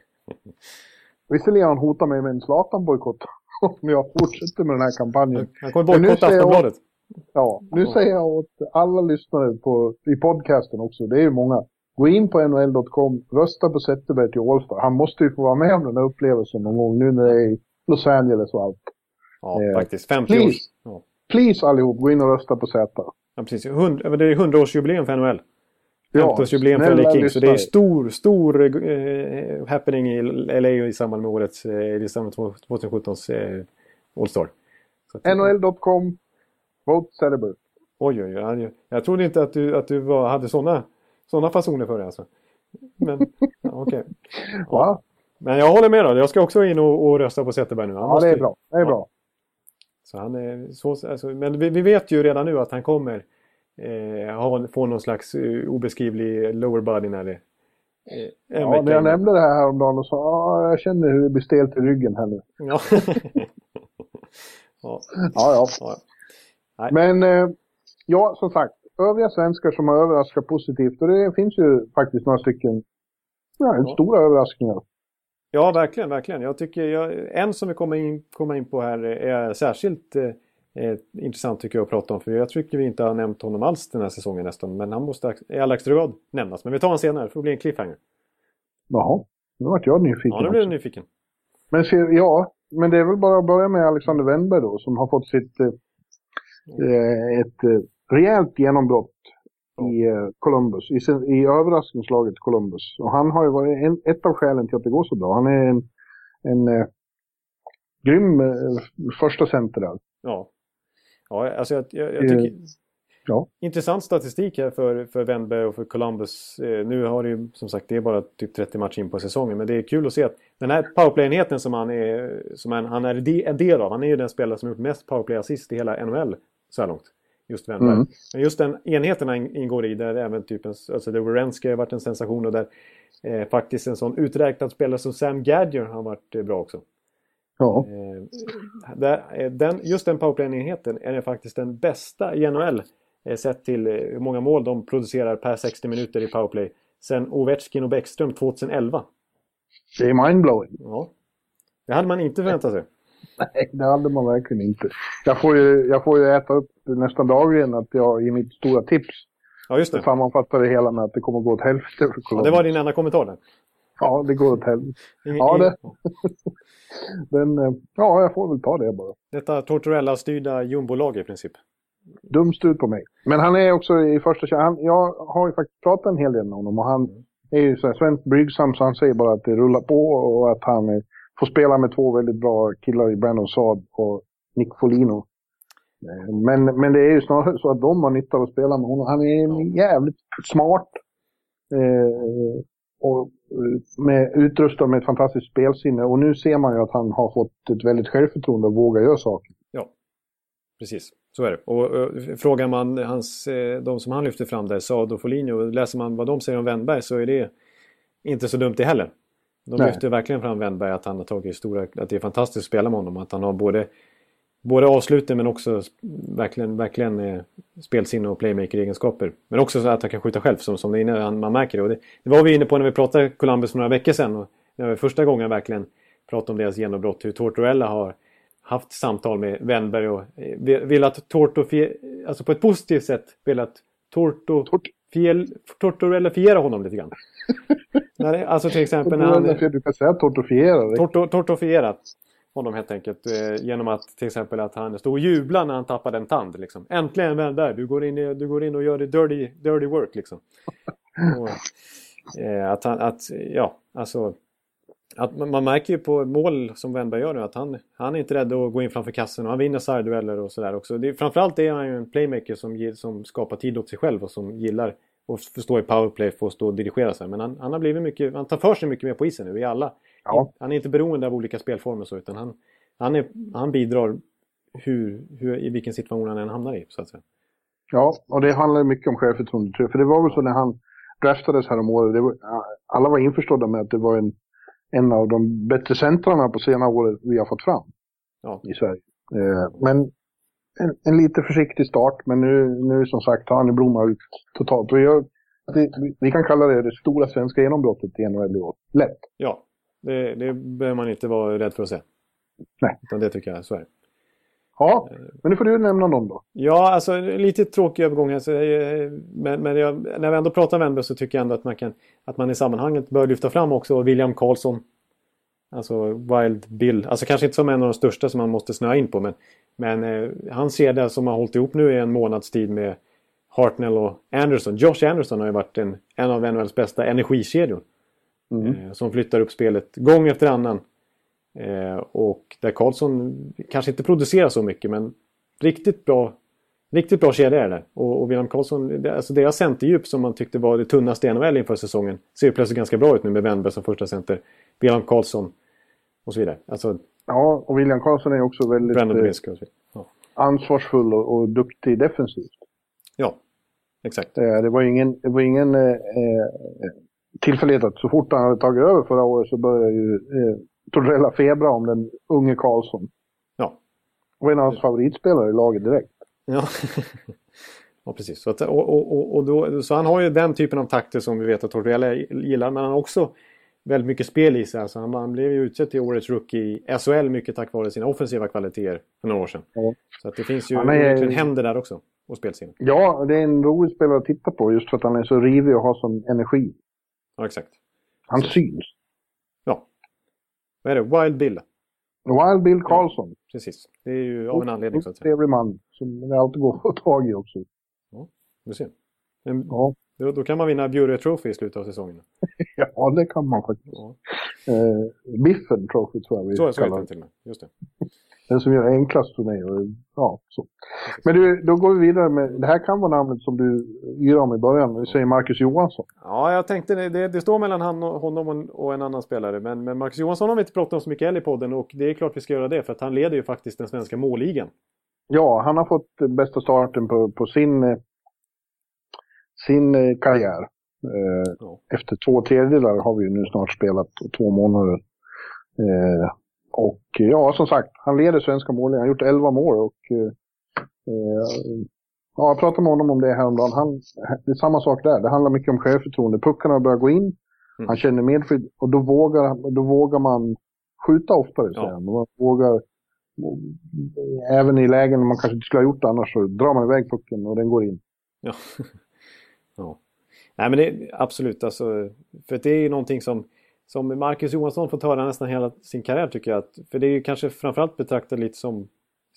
[laughs] Visserligen han hotar mig med en Zlatan-bojkott [laughs] om jag fortsätter med den här kampanjen. Han kommer bojkotta Aftonbladet. Ja, nu säger jag åt alla lyssnare på, i podcasten också, det är ju många. Gå in på nhl.com, rösta på Zetterberg till All-Star. Han måste ju få vara med om den här upplevelsen någon gång nu när det är i Los Angeles och allt. Ja, eh, faktiskt. 50 år. Ja. Please allihop, gå in och rösta på Z. Ja, precis. det är 100-årsjubileum för NHL. 50-årsjubileum för LA Kings. Så det är stor, stor eh, happening i LA i samband med årets, eh, i samband med 2017s eh, All-Star. NHL.com, vote Celebrate. Oj, oj, oj. Jag trodde inte att du, att du var, hade sådana såna fasoner för det alltså. Men, ja, okej. Okay. [laughs] Ja. Men jag håller med då. Jag ska också in och, och rösta på Zetterberg nu. Han ja, måste... det är bra. Det är bra. Så han är så, alltså, men vi, vi, vet ju redan nu att han kommer eh, ha, få någon slags uh, obeskrivlig lower body när det eh, Ja, när jag nämnde det här häromdagen och sa ah, jag känner hur det blir stelt i ryggen här nu. Ja. [laughs] ja. ja, ja. Men eh, ja, som sagt, övriga svenskar som har överraskat positivt och det finns ju faktiskt några stycken ja, ja. stora överraskningar. Ja, verkligen, verkligen. Jag tycker jag, en som vi kommer in, kommer in på här är särskilt eh, eh, intressant tycker jag att prata om. För jag tycker vi inte har nämnt honom alls den här säsongen nästan. Men han måste i allra högsta grad nämnas. Men vi tar honom senare, det får bli en cliffhanger. Jaha, nu vart jag nyfiken. Ja, nu blev du nyfiken. Men ja, men det är väl bara att börja med Alexander Wennberg då som har fått sitt eh ett eh, rejält genombrott i uh, Columbus, i, i överraskningslaget Columbus. Och han har ju varit en, ett av skälen till att det går så bra. Han är en, en uh, grym uh, första center där. Ja, ja alltså jag, jag, jag tycker... Ja. Intressant statistik här för, för Wennberg och för Columbus. Eh, nu har det ju som sagt, det är bara typ 30 matcher in på säsongen. Men det är kul att se att den här powerplay-enheten som han är, som han, han är en del av. Han är ju den spelare som gjort mest powerplay-assist i hela NHL så här långt. Just Wennberg. Mm. Men just den enheten han ingår i där även typ en, alltså där Werenski har varit en sensation och där eh, faktiskt en sån uträknad spelare som Sam Gadger har varit eh, bra också. Ja. Eh, där, eh, den, just den powerplay-enheten är faktiskt den bästa i NHL Eh, sett till eh, hur många mål de producerar per 60 minuter i powerplay. Sen Ovechkin och Bäckström 2011. Det är mindblowing. Ja. Det hade man inte förväntat sig. Nej, det hade man verkligen inte. Jag får ju, jag får ju äta upp nästan dagligen att jag i mitt stora tips ja, just det. sammanfattar det hela med att det kommer att gå åt helvete för ja, Det var din enda kommentar där. Ja, det går åt helvete. Ja, det... Den, [laughs] eh, ja, jag får väl ta det bara. Detta Tortorella-styrda jumbolag i princip dumst ut på mig. Men han är också i första han, Jag har ju faktiskt pratat en hel del med honom och han är ju så här svensk blygsam så han säger bara att det rullar på och att han är, får spela med två väldigt bra killar i Brandon Saad och Nick Folino. Eh, men, men det är ju snarare så att de har nytta av att spela med honom. Han är jävligt smart. Eh, och med, utrustad med ett fantastiskt spelsinne. Och nu ser man ju att han har fått ett väldigt självförtroende och vågar göra saker. Ja, precis. Så är det. Och, och frågar man hans, eh, de som han lyfter fram där, Saad och Foligno, läser man vad de säger om Wennberg så är det inte så dumt det heller. De Nej. lyfter verkligen fram Wennberg att han har tagit stora, att det är fantastiskt att spela med honom. Att han har både, både avsluten men också verkligen, verkligen eh, spelsinne och playmaker-egenskaper. Men också så att han kan skjuta själv som, som det är, man märker det. Och det. Det var vi inne på när vi pratade Columbus för några veckor sedan. Och det var första gången verkligen pratade om deras genombrott. Hur Tortorella har haft samtal med Wennberg och eh, velat Torto, alltså på ett positivt sätt velat Torto, Tort. fiel, tortorellafiera honom lite grann. [laughs] alltså till exempel när han... Du kan säga tortofiera. Torto, tortofierat honom helt enkelt. Eh, genom att till exempel att han stod och jublade när han tappade en tand. Liksom. Äntligen Wennberg, du går in, du går in och gör det dirty, dirty work liksom. [laughs] Och, eh, att han, att, ja, alltså att man märker ju på mål som Wennberg gör nu att han, han är inte rädd att gå in framför kassen och han vinner sargdueller och sådär också. Det, framförallt är han ju en playmaker som, som skapar tid åt sig själv och som gillar att stå i powerplay att stå och dirigera sig. Men han, han har blivit mycket, han tar för sig mycket mer på isen nu i alla. Ja. Han är inte beroende av olika spelformer så utan han, han, är, han bidrar hur, hur, i vilken situation han än hamnar i så att säga. Ja, och det handlar mycket om självförtroende För det var väl så när han draftades här om året. alla var införstådda med att det var en en av de bättre centrarna på senare år vi har fått fram ja. i Sverige. Eh, men en, en, lite försiktig start, men nu, nu som sagt har han blommat ut totalt. Och jag, det, vi kan kalla det det stora svenska genombrottet i NHL i år. Lätt. Ja, det, det behöver man inte vara rädd för att säga. Nej. Utan det tycker jag, så är det. Ja, men nu får du nämna någon då. Ja, alltså lite tråkig övergång. Alltså, men men jag, när vi ändå pratar om Wennberg så tycker jag ändå att man, kan, att man i sammanhanget bör lyfta fram också William Karlsson. Alltså Wild Bill. Alltså kanske inte som en av de största som man måste snöa in på. Men, men eh, han ser det som har hållit ihop nu i en månads tid med Hartnell och Anderson. Josh Anderson har ju varit en, en av NHLs bästa energikedjor. Mm. Eh, som flyttar upp spelet gång efter annan. Eh, och där Karlsson kanske inte producerar så mycket men riktigt bra Riktigt bra kedja är det. Och, och William Karlsson, det, alltså deras centerdjup som man tyckte var det tunnaste i NHL inför säsongen ser plötsligt ganska bra ut nu med Wennberg som första center. William Karlsson och så vidare. Alltså, ja, och William Karlsson är också väldigt eh, ja. ansvarsfull och, och, duktig defensivt. Ja, exakt. Eh, det var ingen, det var ingen eh, eh tillfällighet att så fort han hade tagit över förra året så började ju eh, Torrella febra om den unge Karlsson. Ja. Och en av hans favoritspelare i laget direkt. Ja, [laughs] ja precis. Så, att, och, och, och då, så han har ju den typen av takter som vi vet att Torrella gillar. Men han har också väldigt mycket spel i sig. Alltså han, han blev ju utsedd till årets rookie i SHL mycket tack vare sina offensiva kvaliteter för några år sedan. Ja. Så att det finns ju är... händer där också. Och spelsinne. Ja, det är en rolig spelare att titta på just för att han är så rivig och har sån energi. Ja, exakt. Han så. syns. Vad är det? Wild Bill? Wild Bill Karlsson. Ja, precis. Det är ju av en anledning så att säga. Trevlig man som det alltid går att få tag i också. Ja, du ser. En, ja. Då, då, kan man vinna Bure Trophy i slutet av säsongen. [laughs] ja, det kan man faktiskt. Ja. Eh, Biffen Trophy tror jag vi så, kallar det. Till med. Just det. Den som gör enklast för mig. Och, ja, så. Men du, då går vi vidare med, det här kan vara namnet som du yrade om i början, du säger Marcus Johansson. Ja, jag tänkte det, det står mellan han och, honom och en annan spelare. Men, men Marcus Johansson har vi inte pratat om så mycket heller i podden och det är klart vi ska göra det för att han leder ju faktiskt den svenska målligan. Ja, han har fått bästa starten på, på sin, sin eh, karriär. Eh, ja. Efter två tredjedelar har vi nu snart spelat, två månader. Eh, och ja, som sagt, han leder svenska målligan. Han har gjort 11 mål och ja, jag pratade med honom om det häromdagen. Han, det är samma sak där. Det handlar mycket om självförtroende. Puckarna börjar gå in. Mm. Han känner medskydd och då vågar, då vågar man skjuta oftare. Ja. Man vågar, även i lägen man kanske inte skulle ha gjort det annars, så drar man iväg pucken och den går in. Ja. [laughs] ja. Nej men det, absolut alltså. För det är ju någonting som som Marcus Johansson fått höra nästan hela sin karriär tycker jag. Att, för det är ju kanske framförallt betraktat lite som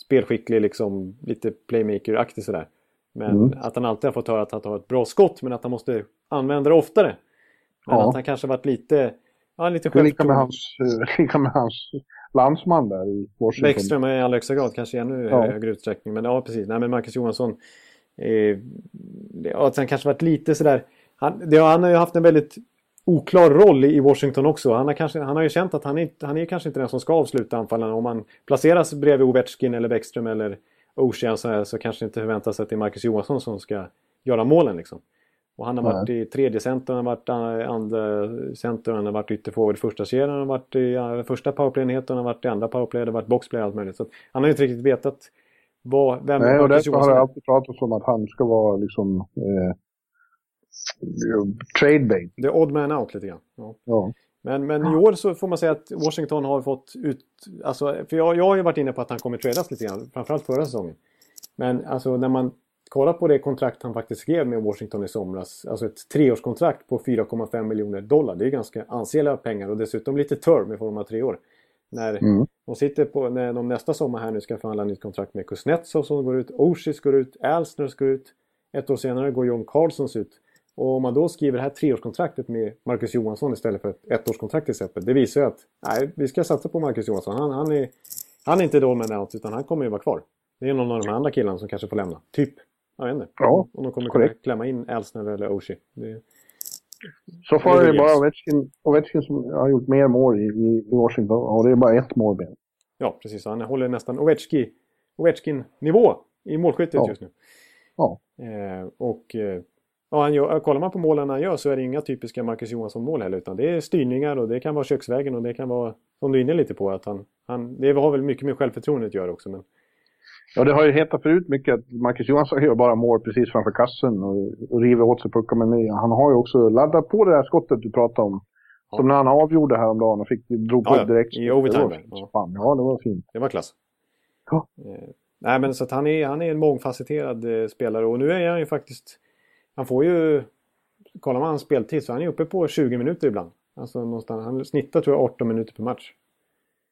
spelskicklig, liksom lite playmaker-aktig sådär. Men mm. att han alltid har fått höra att han har ett bra skott men att han måste använda det oftare. Men ja. att han kanske varit lite, ja, lite självförtroende. Lika med hans, [laughs] lika med hans landsman där i Washington. Bäckström i allra högsta grad, kanske i ännu ja. högre utsträckning. Men ja, precis. Nej, men Marcus Johansson. Eh, att han kanske varit lite sådär. Han, det, han har ju haft en väldigt oklar roll i Washington också. Han har, kanske, han har ju känt att han är, han är kanske inte den som ska avsluta anfallen. Om man placeras bredvid Ovechkin eller Bäckström eller Ocean så, så kanske inte förväntas att det är Marcus Johansson som ska göra målen. Liksom. Och han har varit i tredje center, han har varit andra center, han har varit ytterforward första serien, han har varit i första powerplay-enheten, han har varit i andra powerplay, han har varit boxplay allt möjligt. Så han har inte riktigt vetat vad, vem Nej, och därför har det alltid pratats om att han ska vara liksom eh, trade bait. Det är odd man out lite grann. Ja. ja. Men, men i år så får man säga att Washington har fått ut... Alltså, för jag, jag har ju varit inne på att han kommer tradas lite grann, framförallt förra säsongen. Men alltså när man kollar på det kontrakt han faktiskt skrev med Washington i somras, alltså ett treårskontrakt på 4,5 miljoner dollar. Det är ganska ansenliga pengar och dessutom lite term i form av tre år. När mm. de sitter på, när de nästa sommar här nu ska förhandla nytt kontrakt med Kuznetsov som går ut, Oshis går ut, Alsners går ut. Ett år senare går John Carlsons ut. Och om man då skriver det här treårskontraktet med Marcus Johansson istället för ett ettårskontrakt till exempel. Det visar ju att nej, vi ska satsa på Marcus Johansson. Han, han, är, han är inte dolmen out utan han kommer ju vara kvar. Det är någon av de andra killarna som kanske får lämna. Typ. Jag vet inte. Ja, om de kommer kunna klämma in Elsner eller Oshie. Det... Så far är det bara Ovechkin, Ovechkin som har gjort mer mål i, i Washington och det är bara ett mål med. Ja, precis. Han håller nästan Ovechkin, Ovechkin-nivå i målskyttet ja. just nu. Ja. Eh, och eh, Ja, han gör, kollar man på målen han gör så är det inga typiska Marcus Johansson-mål heller. Utan det är styrningar och det kan vara köksvägen och det kan vara, som du är inne lite på, att han, han, det har väl mycket med självförtroendet att göra också. Men... Ja, det har ju hetat förut mycket att Marcus Johansson gör bara mål precis framför kassen och, och river åt sig puckar. Men han har ju också laddat på det där skottet du pratade om. Ja. Som när han avgjorde häromdagen och fick, drog på ja, direkt. I overtime. Ja. ja, det var fint. Det var klass. Ja. Eh, nej, men så att han är, han är en mångfacetterad eh, spelare och nu är han ju faktiskt han får ju... Kollar man hans speltid så är han ju uppe på 20 minuter ibland. Alltså någonstans, han snittar tror jag 18 minuter per match.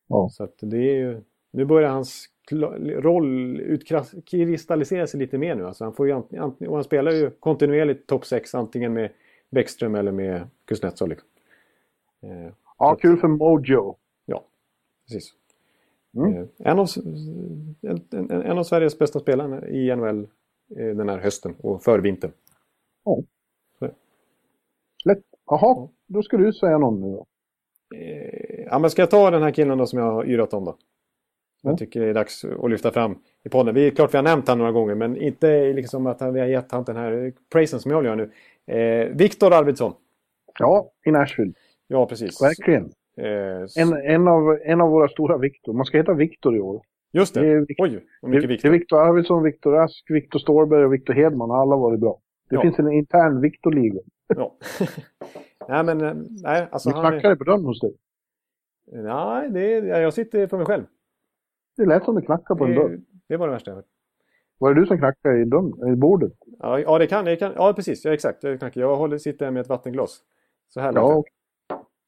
Ja. Så att det är ju... Nu börjar hans roll utkristallisera sig lite mer nu. Alltså han, får ju och han spelar ju kontinuerligt topp 6 antingen med Bäckström eller med Kuznetsov. Liksom. Eh, ja, kul för Mojo. Ja, precis. Mm. Eh, en, av, en, en, en, av Sveriges bästa spelare i NHL eh, den här hösten och förvintern. Ja. Lätt. Jaha, då ska du säga någon nu då. Eh, ja, men ska jag ta den här killen då som jag har yrat om då? Ja. Jag tycker det är dags att lyfta fram i podden. Vi är klart vi har nämnt han några gånger men inte liksom att vi har gett han den här prisen som jag gör nu. Eh, Viktor Arvidsson. Ja, i Nashville. Ja, precis. Verkligen. Eh, en, en, av, en av våra stora Viktor. Man ska heta Viktor i år. Just det. det är, Oj, mycket Viktor. Det är Viktor Arvidsson, Viktor Rask, Viktor Stårberg och Viktor Hedman. Alla har varit bra. Det ja. finns en intern Victor-liga. Ja. [laughs] nej, men eh, nej, alltså... Ni knackar det på dörren hos dig? Nej, det är, jag sitter för mig själv. Det lät som du knackade på det, en dörr. Det var det värsta jag hört. Var det du som knackade i, dörren, i bordet? Ja, ja, det kan, det kan. Ja, precis. Ja, exakt. Jag, knackar. jag håller, sitter med ett vattenglas. Så här ja.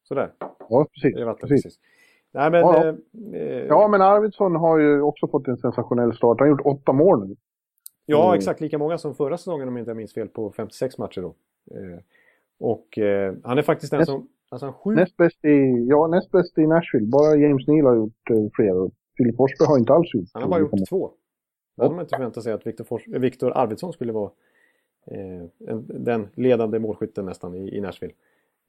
Sådär. Ja, precis. Det är vatten, precis. precis. Nej, men, ja, eh, ja, men Arvidsson har ju också fått en sensationell start. Han har gjort åtta mål nu. Ja, mm. exakt lika många som förra säsongen om jag inte minns fel på 56 matcher då. Eh, och eh, han är faktiskt den som... Alltså sju... näst, bäst i, ja, näst bäst i Nashville. Bara James Neal har gjort eh, fler. Filip Forsberg har inte alls gjort Han har bara gjort två. Då hade man inte förväntat sig att Viktor, Fors Viktor Arvidsson skulle vara eh, en, den ledande målskytten nästan i, i Nashville.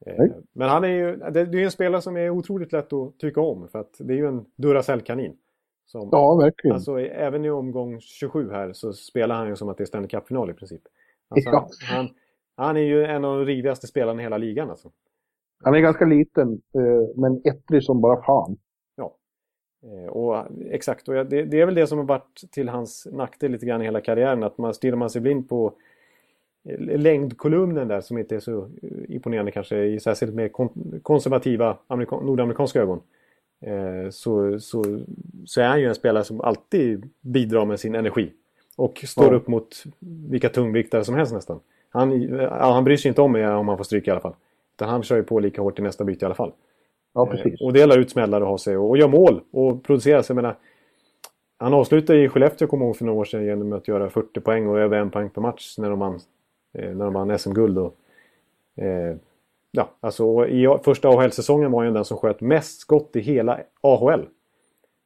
Eh, men han är ju det, det är en spelare som är otroligt lätt att tycka om för att det är ju en Duracell-kanin. Som, ja, verkligen. Alltså, även i omgång 27 här så spelar han ju som att det är Stanley Cup-final i princip. Alltså, ja. han, han är ju en av de rivigaste spelarna i hela ligan alltså. Han är ganska liten, eh, men ettrig som bara fan. Eh, och exakt, och det, det, är väl det som har varit till hans nackdel lite grann i hela karriären. Att man stirrar man sig blind på längdkolumnen där som inte är så imponerande kanske i särskilt mer konservativa nordamerikanska ögon. Eh, så, så, så är han ju en spelare som alltid bidrar med sin energi. Och står ja. upp mot vilka tungviktare som helst nästan. Han, han bryr sig inte om om han får stryk i alla fall. Utan han kör ju på lika hårt i nästa byte i alla fall. Ja, precis. Eh, och delar ut smällar och har sig och, och gör mål och producerar sig. Menar, han avslutade i Skellefteå, kommer ihåg för några år sedan, genom att göra 40 poäng och över en poäng per match när de vann, eh, när de vann SM-guld. Eh, ja, alltså, I första AHL-säsongen var han den som sköt mest skott i hela AHL.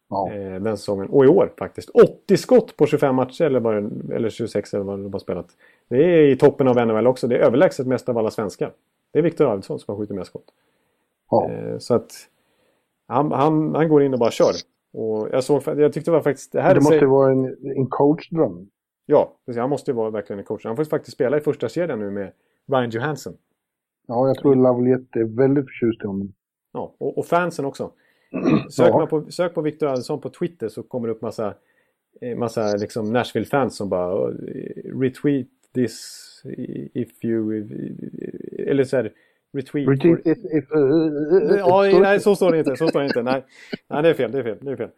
Ja. Eh, den säsongen. Och i år faktiskt. 80 skott på 25 matcher eller, bara, eller 26 eller vad de har spelat. Det är i toppen av NHL också. Det är överlägset mest av alla svenskar. Det är Viktor Arvidsson som har skjutit mest skott. Ja. Eh, så att han, han, han går in och bara kör. Och jag, såg, jag tyckte det var faktiskt... Det, här det måste ju vara en, en coachdröm. Ja, precis, han måste vara verkligen en coach. Han får faktiskt spela i första serien nu med Ryan Johansson. Ja, jag tror Lavaliette är väldigt förtjust i honom. Ja, och, och fansen också. [clears throat] Sök, ja. på, sök på Victor Adelsson på Twitter så kommer det upp massa, eh, massa liksom Nashville-fans som bara retweet this if you... Eller så här, retweet... Retweet if... if uh, ja, nej, så står det inte. Så står det inte. Nej, nej det är fel. Det är fel. Det är fel.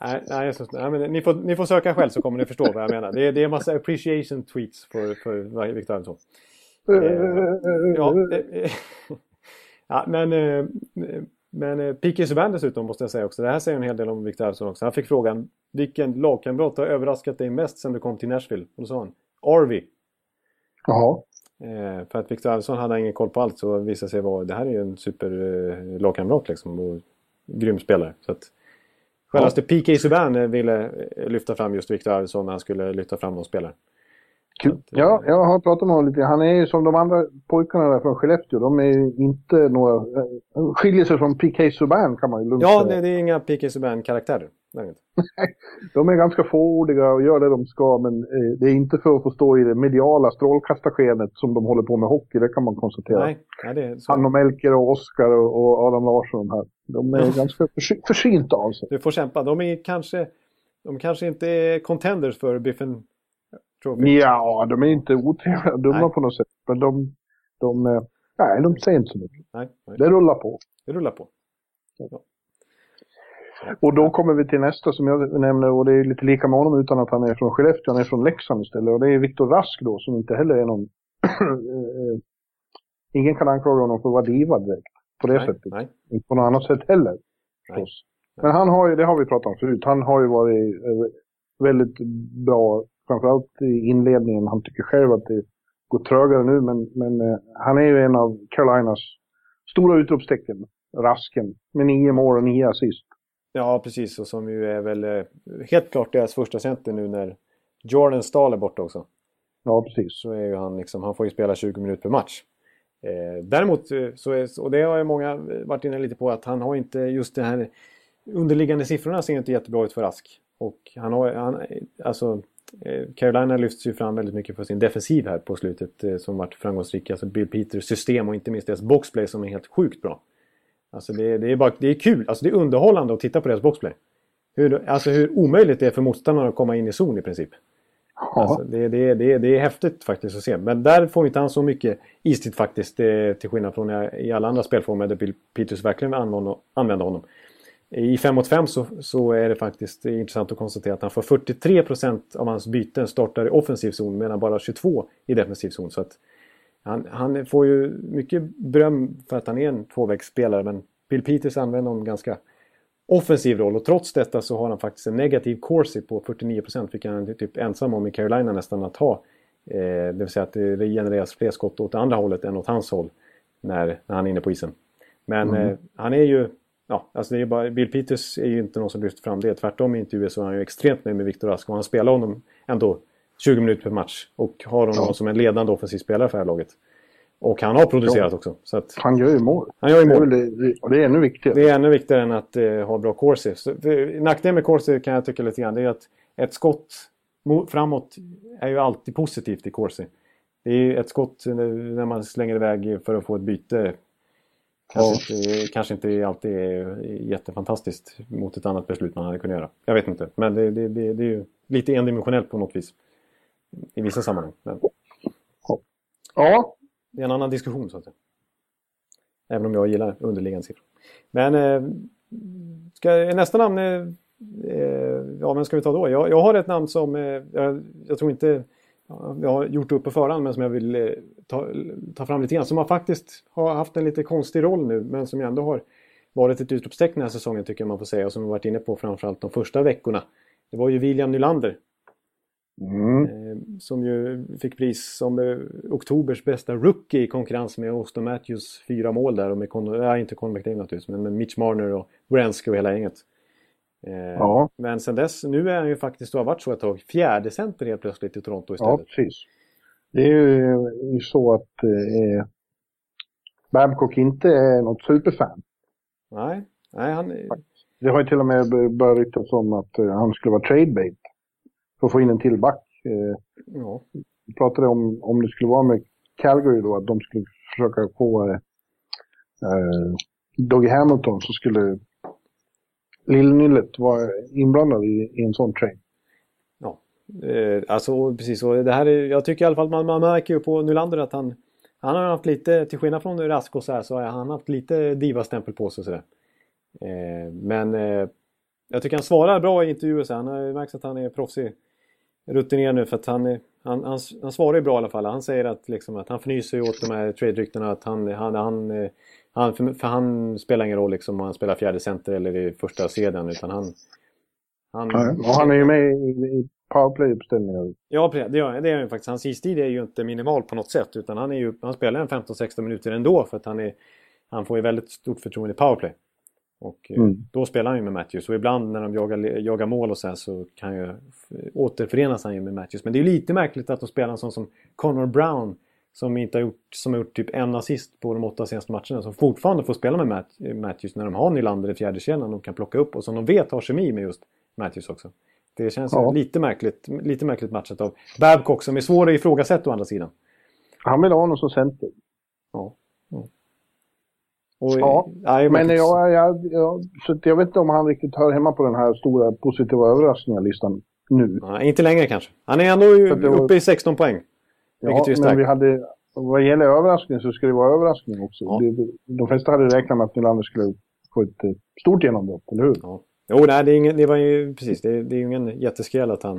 Nej, nej, så, nej men ni, får, ni får söka själv så kommer ni förstå vad jag menar. Det är, det är en massa appreciation tweets för, för Victor. Eh, ja, [laughs] ja, men, eh, men eh, P.K. Subban dessutom måste jag säga också. Det här säger en hel del om Victor Arvidsson också. Han fick frågan vilken lagkamrat har överraskat dig mest sen du kom till Nashville? Och då sa han Arvi. Jaha. Eh, för att Victor Arvidsson hade ingen koll på allt så visade sig vara det här är ju en super eh, liksom och grym spelare. Så att självaste ja. P.K. Subban ville lyfta fram just Victor Arvidsson när han skulle lyfta fram någon spelare. Kul. Ja, jag har pratat med honom lite. Han är ju som de andra pojkarna där från Skellefteå. De är inte några... Eh, skiljer sig från PK Subban kan man ju lugnt Ja, det, det är inga PK Subban-karaktärer. Nej, de är ganska fåordiga och gör det de ska, men eh, det är inte för att få stå i det mediala strålkastarskenet som de håller på med hockey, det kan man konstatera. Nej, nej, det är så. Han och Melker och Oskar och, Adam Larsson här. De är ganska försynta av sig. Du får kämpa. De är kanske... De kanske inte är contenders för Biffen Trophy. Ja, de är inte otrevliga dumma nej. på något sätt. Men de, de, eh, nej, de säger inte så mycket. Nej, nej. Det rullar på. Det rullar på. Ja. Och då kommer vi till nästa som jag nämner och det är lite lika med honom utan att han är från Skellefteå, han är från Leksand istället. Och det är Viktor Rask då som inte heller är någon... [clears throat] Eh, ingen kan anklaga honom för att vara diva direkt på det nej, sättet. Nej. Inte på något annat sätt heller. Nej. Men han har ju, det har vi pratat om förut, han har ju varit eh, väldigt bra framförallt i inledningen. Han tycker själv att det går trögare nu, men, men eh, han är ju en av Carolinas stora utropstecken. Rasken, med nio mål och nio assist. Ja, precis. Och som ju är väl eh, helt klart deras första center nu när Jordan Stahl är borta också. Ja, precis. Så är ju han liksom, han får ju spela 20 minuter per match. Eh, däremot eh, så är, och det har ju många varit inne lite på, att han har inte just det här underliggande siffrorna ser inte jättebra ut för Rask. Och han har, han, alltså Carolina lyfts ju fram väldigt mycket för sin defensiv här på slutet eh, som varit framgångsrik. Alltså Bill Peters system och inte minst deras boxplay som är helt sjukt bra. Alltså det, det är, bara, det är kul, alltså det är underhållande att titta på deras boxplay. Hur, alltså hur omöjligt det är för motståndarna att komma in i zon i princip. Ja. Alltså det, det, det, det är häftigt faktiskt att se. Men där får inte han så mycket istid faktiskt. till skillnad från i alla andra spelformer där Bill Peters verkligen använder honom. I 5 mot 5 så, så, är det faktiskt intressant att konstatera att han får 43% av hans byten startar i offensiv zon medan bara 22 i defensiv zon. Så att han, han, får ju mycket beröm för att han är en tvåvägsspelare men Bill Peters använder honom ganska offensiv roll och trots detta så har han faktiskt en negativ corsi på 49% vilket han är typ ensam om i Carolina nästan att ha. Eh, det vill säga att det genereras fler skott åt andra hållet än åt hans håll när, när han är inne på isen. Men mm. eh, han är ju... Ja, alltså det är bara, Bill Peters är ju inte någon som lyfter fram det. Tvärtom i intervjuer så är han ju extremt nöjd med Viktor Rask och han spelar honom ändå 20 minuter per match och har honom ja. som en ledande offensiv spelare för det här laget. Och han har producerat ja. också. Så att, han gör ju mål. Han gör ju mål. Det, och det är ännu viktigare. Det är ännu viktigare än att eh, ha bra corsi. Nackdelen med corsi kan jag tycka lite grann det är att ett skott framåt är ju alltid positivt i corsi. Det är ett skott när man slänger iväg för att få ett byte. Kanske, ja. inte, kanske inte alltid är jättefantastiskt mot ett annat beslut man hade kunnat göra. Jag vet inte. Men det, det, det, det är ju lite endimensionellt på något vis. I vissa sammanhang. Men... Ja, det är en annan diskussion så att säga. Även om jag gillar underliggande siffror. Men eh, ska, nästa namn, eh, eh, ja vem ska vi ta då? Jag, jag har ett namn som eh, jag, jag, tror inte jag har gjort upp på förhand men som jag vill eh, ta, ta fram lite grann. Som har faktiskt har haft en lite konstig roll nu men som ändå har varit ett utropstecken den här säsongen tycker jag man får säga och som vi varit inne på framförallt de första veckorna. Det var ju William Nylander Mm. Eh, som ju fick pris som eh, oktobers bästa rookie i konkurrens med Austin Matthews fyra mål där. Och med Con ja, inte Conor McDavid naturligtvis, men med Mitch Marner och Wrenski och hela gänget. Eh, ja. Men sen dess, nu är han ju faktiskt, och har varit så ett tag, fjärde center helt plötsligt i Toronto istället. Ja, precis. Det är ju så att eh, Babcock inte är något superfan. Nej, nej han... Det har ju till och med börjat ryktas om att han skulle vara trade bait för att få in en till back. Eh, ja. Vi pratade om, om det skulle vara med Calgary då, att de skulle försöka få eh, Dougie Hamilton så skulle Lillnyllet vara inblandad i, i en sån trade. Eh, alltså precis så. Det här är, jag tycker i alla fall man, man märker ju på Nylander att han, han har haft lite, till skillnad från Rasko så här, så har han haft lite diva-stämpel på sig sådär. Eh, men eh, jag tycker han svarar bra i intervjuer. Så han har märkt att han är proffsig rutinerad nu för att han, han, han, han svarar ju bra i alla fall. Han säger att, liksom, att han fnyser åt de här trade-ryktena. Att han, han, han, han, för, för han spelar ingen roll liksom, om han spelar fjärde center eller i första sedan. Utan han, han, ja, han är ju med i, i powerplay-uppställningar. Ja, det gör, det gör han faktiskt. Hans istid är ju inte minimal på något sätt. Utan han, är ju, han spelar en 15-16 minuter ändå för att han, är, han får ju väldigt stort förtroende i powerplay. Och eh, mm. då spelar han ju med Matthews och ibland när de jagar, jagar mål och så här så kan ju återförenas han ju med Matthews. Men det är lite märkligt att de spelar en sån som Connor Brown som inte har gjort, som har gjort typ en assist på de åtta senaste matcherna som fortfarande får spela med Matthews när de har Nylander i fjärde kedjan de kan plocka upp och som de vet har kemi med just Matthews också. Det känns ja. lite, märkligt, lite märkligt matchat av Babcock som är svår att ifrågasätta å andra sidan. Han vill ha honom som center. Ja. ja. Och, ja, nej, men jag, jag, jag, så jag vet inte om han riktigt hör hemma på den här stora positiva överraskningar-listan nu. Nej, inte längre kanske. Han är ändå var... uppe i 16 poäng. Ja, men vi hade, vad gäller överraskning så ska det vara överraskning också. Ja. Det, de flesta hade räknat med att Nylander skulle få ett eh, stort genombrott, eller hur? Ja. Jo, nej, det, är ingen, det var ju precis. Det, det är ju ingen jätteskräll att han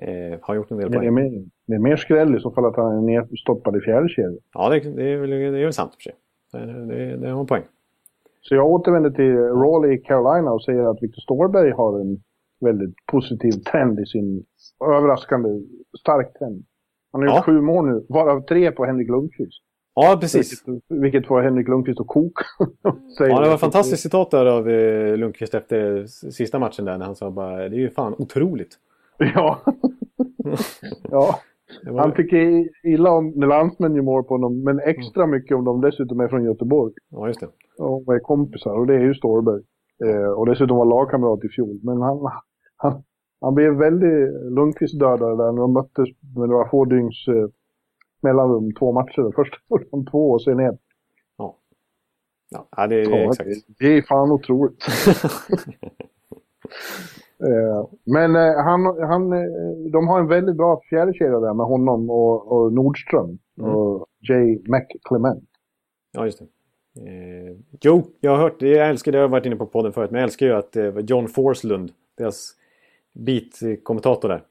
eh, har gjort en del poäng. Det är, mer, det är mer skräll i så fall att han är nedstoppad i fjärde kedjan. Ja, det, det, är väl, det är väl sant för sig. Det, det har en poäng. Så jag återvänder till Raleigh i Carolina och säger att Victor Storberg har en väldigt positiv trend i sin överraskande stark trend. Han har ja. gjort sju mål nu, varav tre på Henrik Lundqvist. Ja, precis. Vilket, vilket får Henrik Lundqvist att koka. [laughs] ja, det var ett fantastiskt citat där av eh, Lundqvist efter sista matchen där när han sa bara det är ju fan otroligt. [laughs] Ja. [laughs] ja. Var... Han tycker illa om när landsmän gör mål på honom, men extra mm. mycket om de dessutom är från Göteborg. Ja, just det. Och är kompisar, och det är ju Storberg. Eh, och dessutom var lagkamrat i fjol. Men han, han, han blev väldigt Lundqvist-dödare där när de möttes med några få dygns eh, mellanrum, två matcher. Först de [laughs] två och sen ett. Ja. Ja, det, är ja, exakt. Det, är fan otroligt. [laughs] Eh, men eh, han, han, eh, de har en väldigt bra fjärdekedja där med honom och, och Nordström mm. och Jay McClement. Ja, just det. Eh, jo, jag har hört, jag älskar det, jag har varit inne på podden förut, men jag älskar ju att eh, John Forslund, deras beat-kommentator där,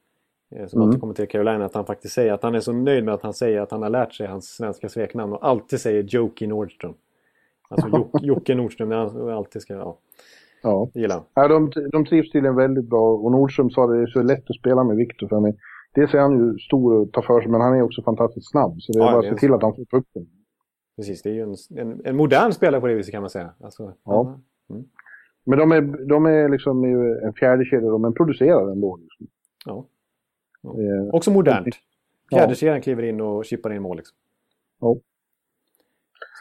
som mm. alltid kommenterar Carolina, att han faktiskt säger att han är så nöjd med att han säger att han har lärt sig hans svenska sveknamn och alltid säger Jokey Nordström. Alltså [laughs] Jocke Nordström, han alltid ska, ja. Ja. Gillar ja de, de trivs tydligen väldigt bra och Nordström sa det är så lätt att spela med Viktor för mig. Dels är han ju stor och tar för sig men han är också fantastiskt snabb. Så det är ja, bara att se till att han får pucken. Precis, det är ju en, en, en, modern spelare på det viset kan man säga. Alltså, ja. Mm. Men de är, de är liksom en fjärde kedja, men producerar ändå. Liksom. Ja. Eh, också modernt. Fjärde kedjan kliver in och chippar in mål. Liksom. Ja.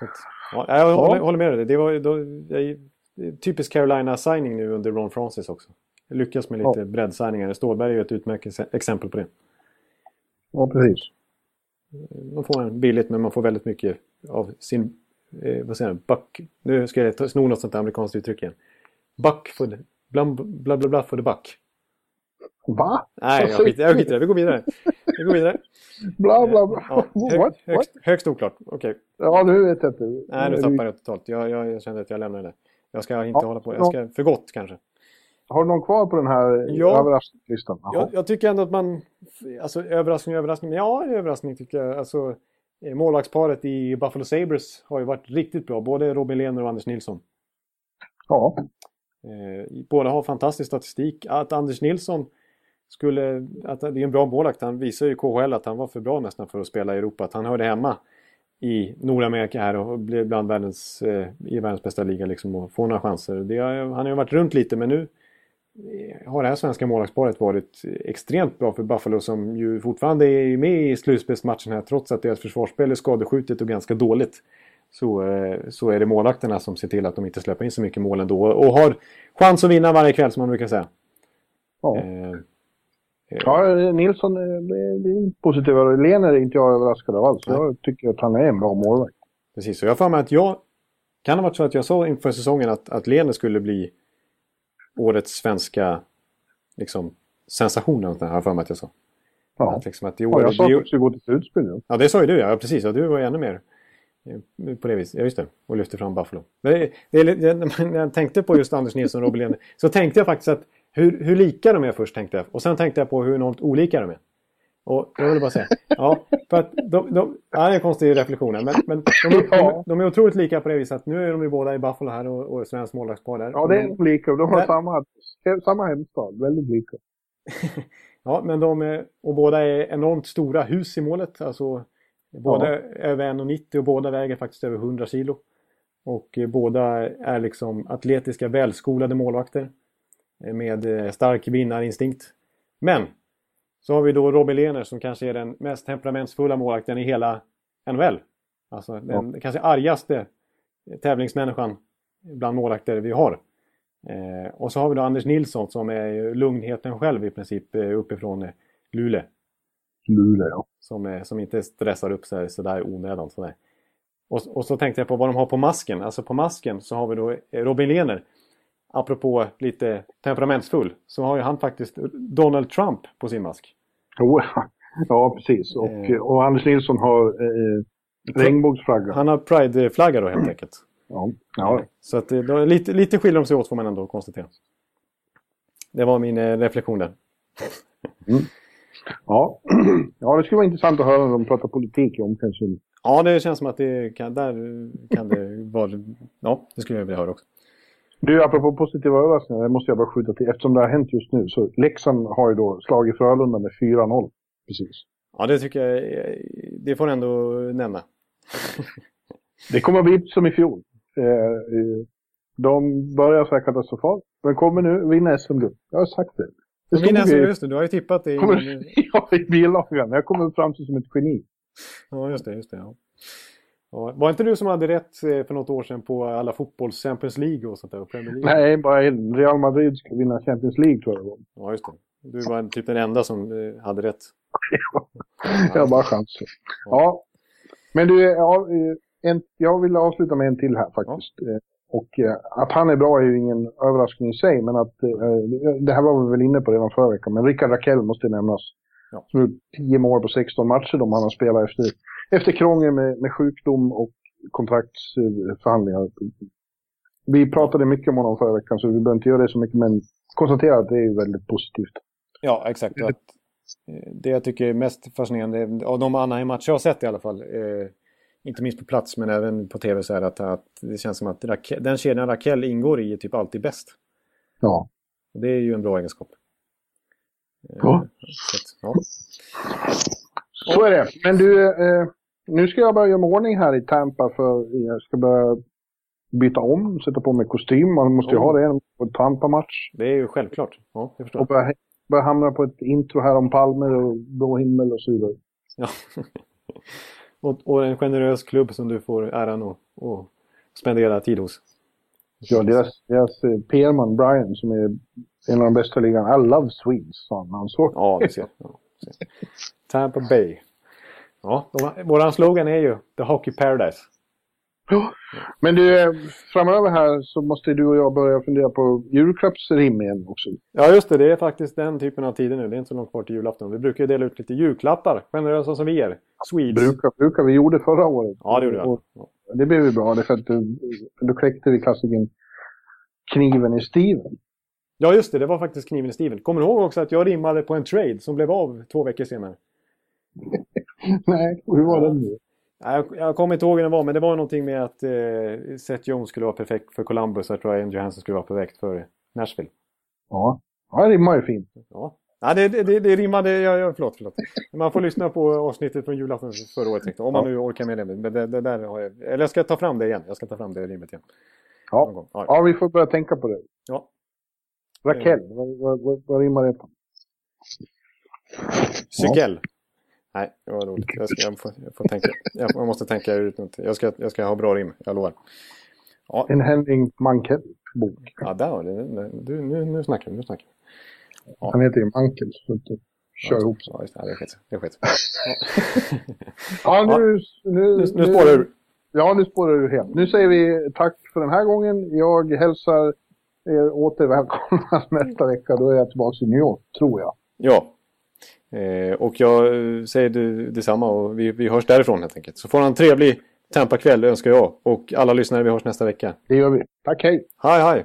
Att, ja, jag ja. Håller, håller, med dig. Det var då, jag, typisk Carolina-signing nu under Ron Francis också. Lyckas med lite ja. breddsigningar. Stålberg är ju ett utmärkt exempel på det. Ja, precis. Man får en billigt men man får väldigt mycket av sin, eh, vad säger jag, buck. Nu ska jag sno något sånt amerikanskt uttryck igen. Buck for the, bla bla bla, bla for the buck. Va? Nej, jag skiter, jag skiter Vi går vidare. Vi går vidare. bla bla bla. Ja, hög, What? Högst, högst oklart. Okej. Okay. Ja, nu vet jag inte. Nej, nu tappar jag totalt. Jag, jag, jag kände att jag lämnade det. Jag ska inte ja, hålla på. Jag ska, för gott kanske. Har du någon kvar på den här ja, överraskningslistan? Jag, jag, tycker ändå att man... Alltså överraskning, överraskning. Ja, överraskning tycker jag. Alltså, eh, målvaktsparet i Buffalo Sabres har ju varit riktigt bra. Både Robin Lehner och Anders Nilsson. Ja. Eh, båda har fantastisk statistik. Att Anders Nilsson skulle... Att det är en bra målvakt. Han visar ju KHL att han var för bra nästan för att spela i Europa. Att han hörde hemma i Nordamerika här och blev bland världens, eh, i världens bästa liga liksom och få några chanser. Det har, han har ju varit runt lite men nu eh, har det här svenska målvaktsparet varit extremt bra för Buffalo som ju fortfarande är med i slutspelsmatchen här trots att deras försvarsspel är skadeskjutet och ganska dåligt. Så, eh, så är det målvakterna som ser till att de inte släpper in så mycket mål ändå och har chans att vinna varje kväll som man brukar säga. Ja. Eh, Ja, Nilsson är positiv. Len är inte jag överraskad av alls. Jag tycker att han är en bra målvakt. Precis, och jag har mig att jag... Kan ha varit så att jag sa inför säsongen att, att Lene skulle bli årets svenska liksom, sensationen. Har jag för mig att jag sa. Ja, att, liksom, att i år, ja jag sa att du skulle gå till slutspel. Ja, det sa ju du ja. Precis, och du var ännu mer eh, på det viset. Ja, just det. Och lyfte fram Buffalo. Det, det, det, när jag tänkte på just Anders Nilsson och Robin Lehner så tänkte jag faktiskt att hur, hur lika de är först tänkte jag. Och sen tänkte jag på hur enormt olika de är. Och jag vill bara säga, ja, för att de, de, ja, det är en konstig reflektion men, men de, de, de, är otroligt lika på det viset att nu är de ju båda i Buffalo här och, och svensk målvaktspar där. Ja, det är lika. De har samma, samma hemstad, väldigt lika. [laughs] ja, men de är, och båda är enormt stora hus i målet. Alltså, båda ja. över 1,90 och båda väger faktiskt över 100 kilo. Och eh, båda är liksom atletiska, välskolade målvakter. Med eh, stark vinnarinstinkt. Men så har vi då Robin Lehner som kanske är den mest temperamentsfulla målvakten i hela NHL. Alltså den ja. kanske argaste tävlingsmänniskan bland målvakter vi har. Eh, och så har vi då Anders Nilsson som är lugnheten själv i princip eh, uppifrån eh, Luleå. Luleå, ja. Som, eh, som inte stressar upp sig sådär onödan. Sådär. Och, och så tänkte jag på vad de har på masken. Alltså på masken så har vi då eh, Robin Lehner apropå lite temperamentsfull, så har ju han faktiskt Donald Trump på sin mask. Oh, [laughs] ja, precis. Och, eh, och Anders Nilsson har eh, regnbågsflagga. Han har Pride-flagga då helt enkelt. Ja. ja. Så att, då, lite, lite skiljer de sig åt får man ändå konstatera. Det var min eh, reflektion där. Mm. Ja. [clears throat] ja, det skulle vara intressant att höra när de pratar politik i omklädningsrummet. Ja, det känns som att det kan, där kan det vara... Ja, det skulle jag vilja höra också. Du, apropå positiva överraskningar, det måste jag bara skjuta till. Eftersom det har hänt just nu, så Leksand har ju då slagit Frölunda med 4-0. Precis. Ja, det tycker jag, det får ändå nämna. [laughs] det kommer att bli som i fjol. Eh, de börjar så här katastrofalt, men kommer nu vinna SM-guld. Jag har sagt det. Det vinna SM, just det, du har ju tippat det. I... Kommer, [laughs] ja, i bilagan. Jag kommer fram som ett geni. Ja, just det, just det. Ja. Ja, var inte du som hade rätt eh, för något år sedan på alla fotbolls Champions League och sånt där? Premier League? Nej, bara Real Madrid skulle vinna Champions League tror jag det var. Ja, just det. Du var typ den enda som eh, hade rätt. [laughs] jag har bara chanser. Ja. ja. Men du, ja, eh, en, jag vill avsluta med en till här faktiskt. Ja. Och att han är bra är ju ingen överraskning i sig, men att det här var vi väl inne på redan förra veckan, men Rickard Rakell måste nämnas. Ja. Som gjort 10 mål på 16 matcher de han har spelat efter efter krångel med, med sjukdom och kontraktsförhandlingar. Vi pratade mycket om honom förra veckan så vi behöver inte göra det så mycket men konstatera att det är väldigt positivt. Ja, exakt. Att, eh, det jag tycker är mest fascinerande av de Anaheim-matcher jag har sett i alla fall, eh, inte minst på plats men även på tv så är att, att det känns som att Raquel, den kedjan Raquel ingår i är typ alltid bäst. Ja. Det är ju en bra egenskap. Ja. Så, ja. Så är det. Men du, eh, nu ska jag börja göra ordning här i Tampa för jag ska börja byta om, sätta på mig kostym. Man måste ju oh. ha det på en Tampa-match. Det är ju självklart. Ja, jag förstår. Och börja, börja hamna på ett intro här om palmer och blå himmel och så vidare. Ja. [laughs] och, och, en generös klubb som du får äran att spendera tid hos. Ja, deras, deras eh, PR-man Brian som är en av de bästa ligan. I love Swedes, sa han såg. Ja, det ser. Tampa Bay. Ja, våran slogan är ju The Hockey Paradise. Ja. Men du, eh, framöver här så måste du och jag börja fundera på julklappsrim igen också. Ja, just det. Det är faktiskt den typen av tider nu. Det är inte så långt kvar till julafton. Vi brukar ju dela ut lite julklappar, generösa som vi är. Swedes. Brukar, brukar. Vi gjorde förra året. Ja, det gjorde vi. Ja. Det blev ju bra, för att då kläckte vi klassikern Kniven i Steven. Ja, just det. Det var faktiskt Kniven i Steven. Kommer du ihåg också att jag rimmade på en trade som blev av två veckor senare? [laughs] Nej, hur var den nu? Jag, jag kommer inte ihåg hur den var, men det var någonting med att eh, Seth Jones skulle vara perfekt för Columbus. Jag tror att Andrew Hansen skulle vara perfekt för Nashville. Ja, ja det rimmar ju fint. Ja. Ja, det, det, det rimmade, ja, ja, förlåt, förlåt. Man får lyssna på avsnittet från julafton förra året, om man nu orkar med det. Men det, det där har jag, eller jag ska ta fram det igen. Jag ska ta fram det rimmet igen. Ja, ja. ja vi får börja tänka på det. Ja. Raquel, vad, vad, vad, vad rimmar det på? Cykel. Ja. Nej, det var roligt. Jag, ska, jag, får, jag, får tänka. Jag måste tänka ut något. Jag ska, jag ska ha bra rim, jag lovar. Ja. En Henning Mankell-bok. Ja, där har du. Du, nu, nu snackar vi. Nu snackar vi. Ja. Han heter ju Mankel, så inte kör ihop sig. Ja, just det. Det är skit. Det är skit. [laughs] ja, nu, nu, nu, nu spårar du. Ja, nu spårar du helt. Nu säger vi tack för den här gången. Jag hälsar er åter välkomna [laughs] nästa vecka. Då är jag tillbaka i New York, tror jag. Ja, och jag säger det, detsamma och vi, vi hörs därifrån helt enkelt. Så får han en trevlig Tampa-kväll önskar jag. Och alla lyssnare, vi hörs nästa vecka. Det gör vi. Tack, hej! Hej, hej!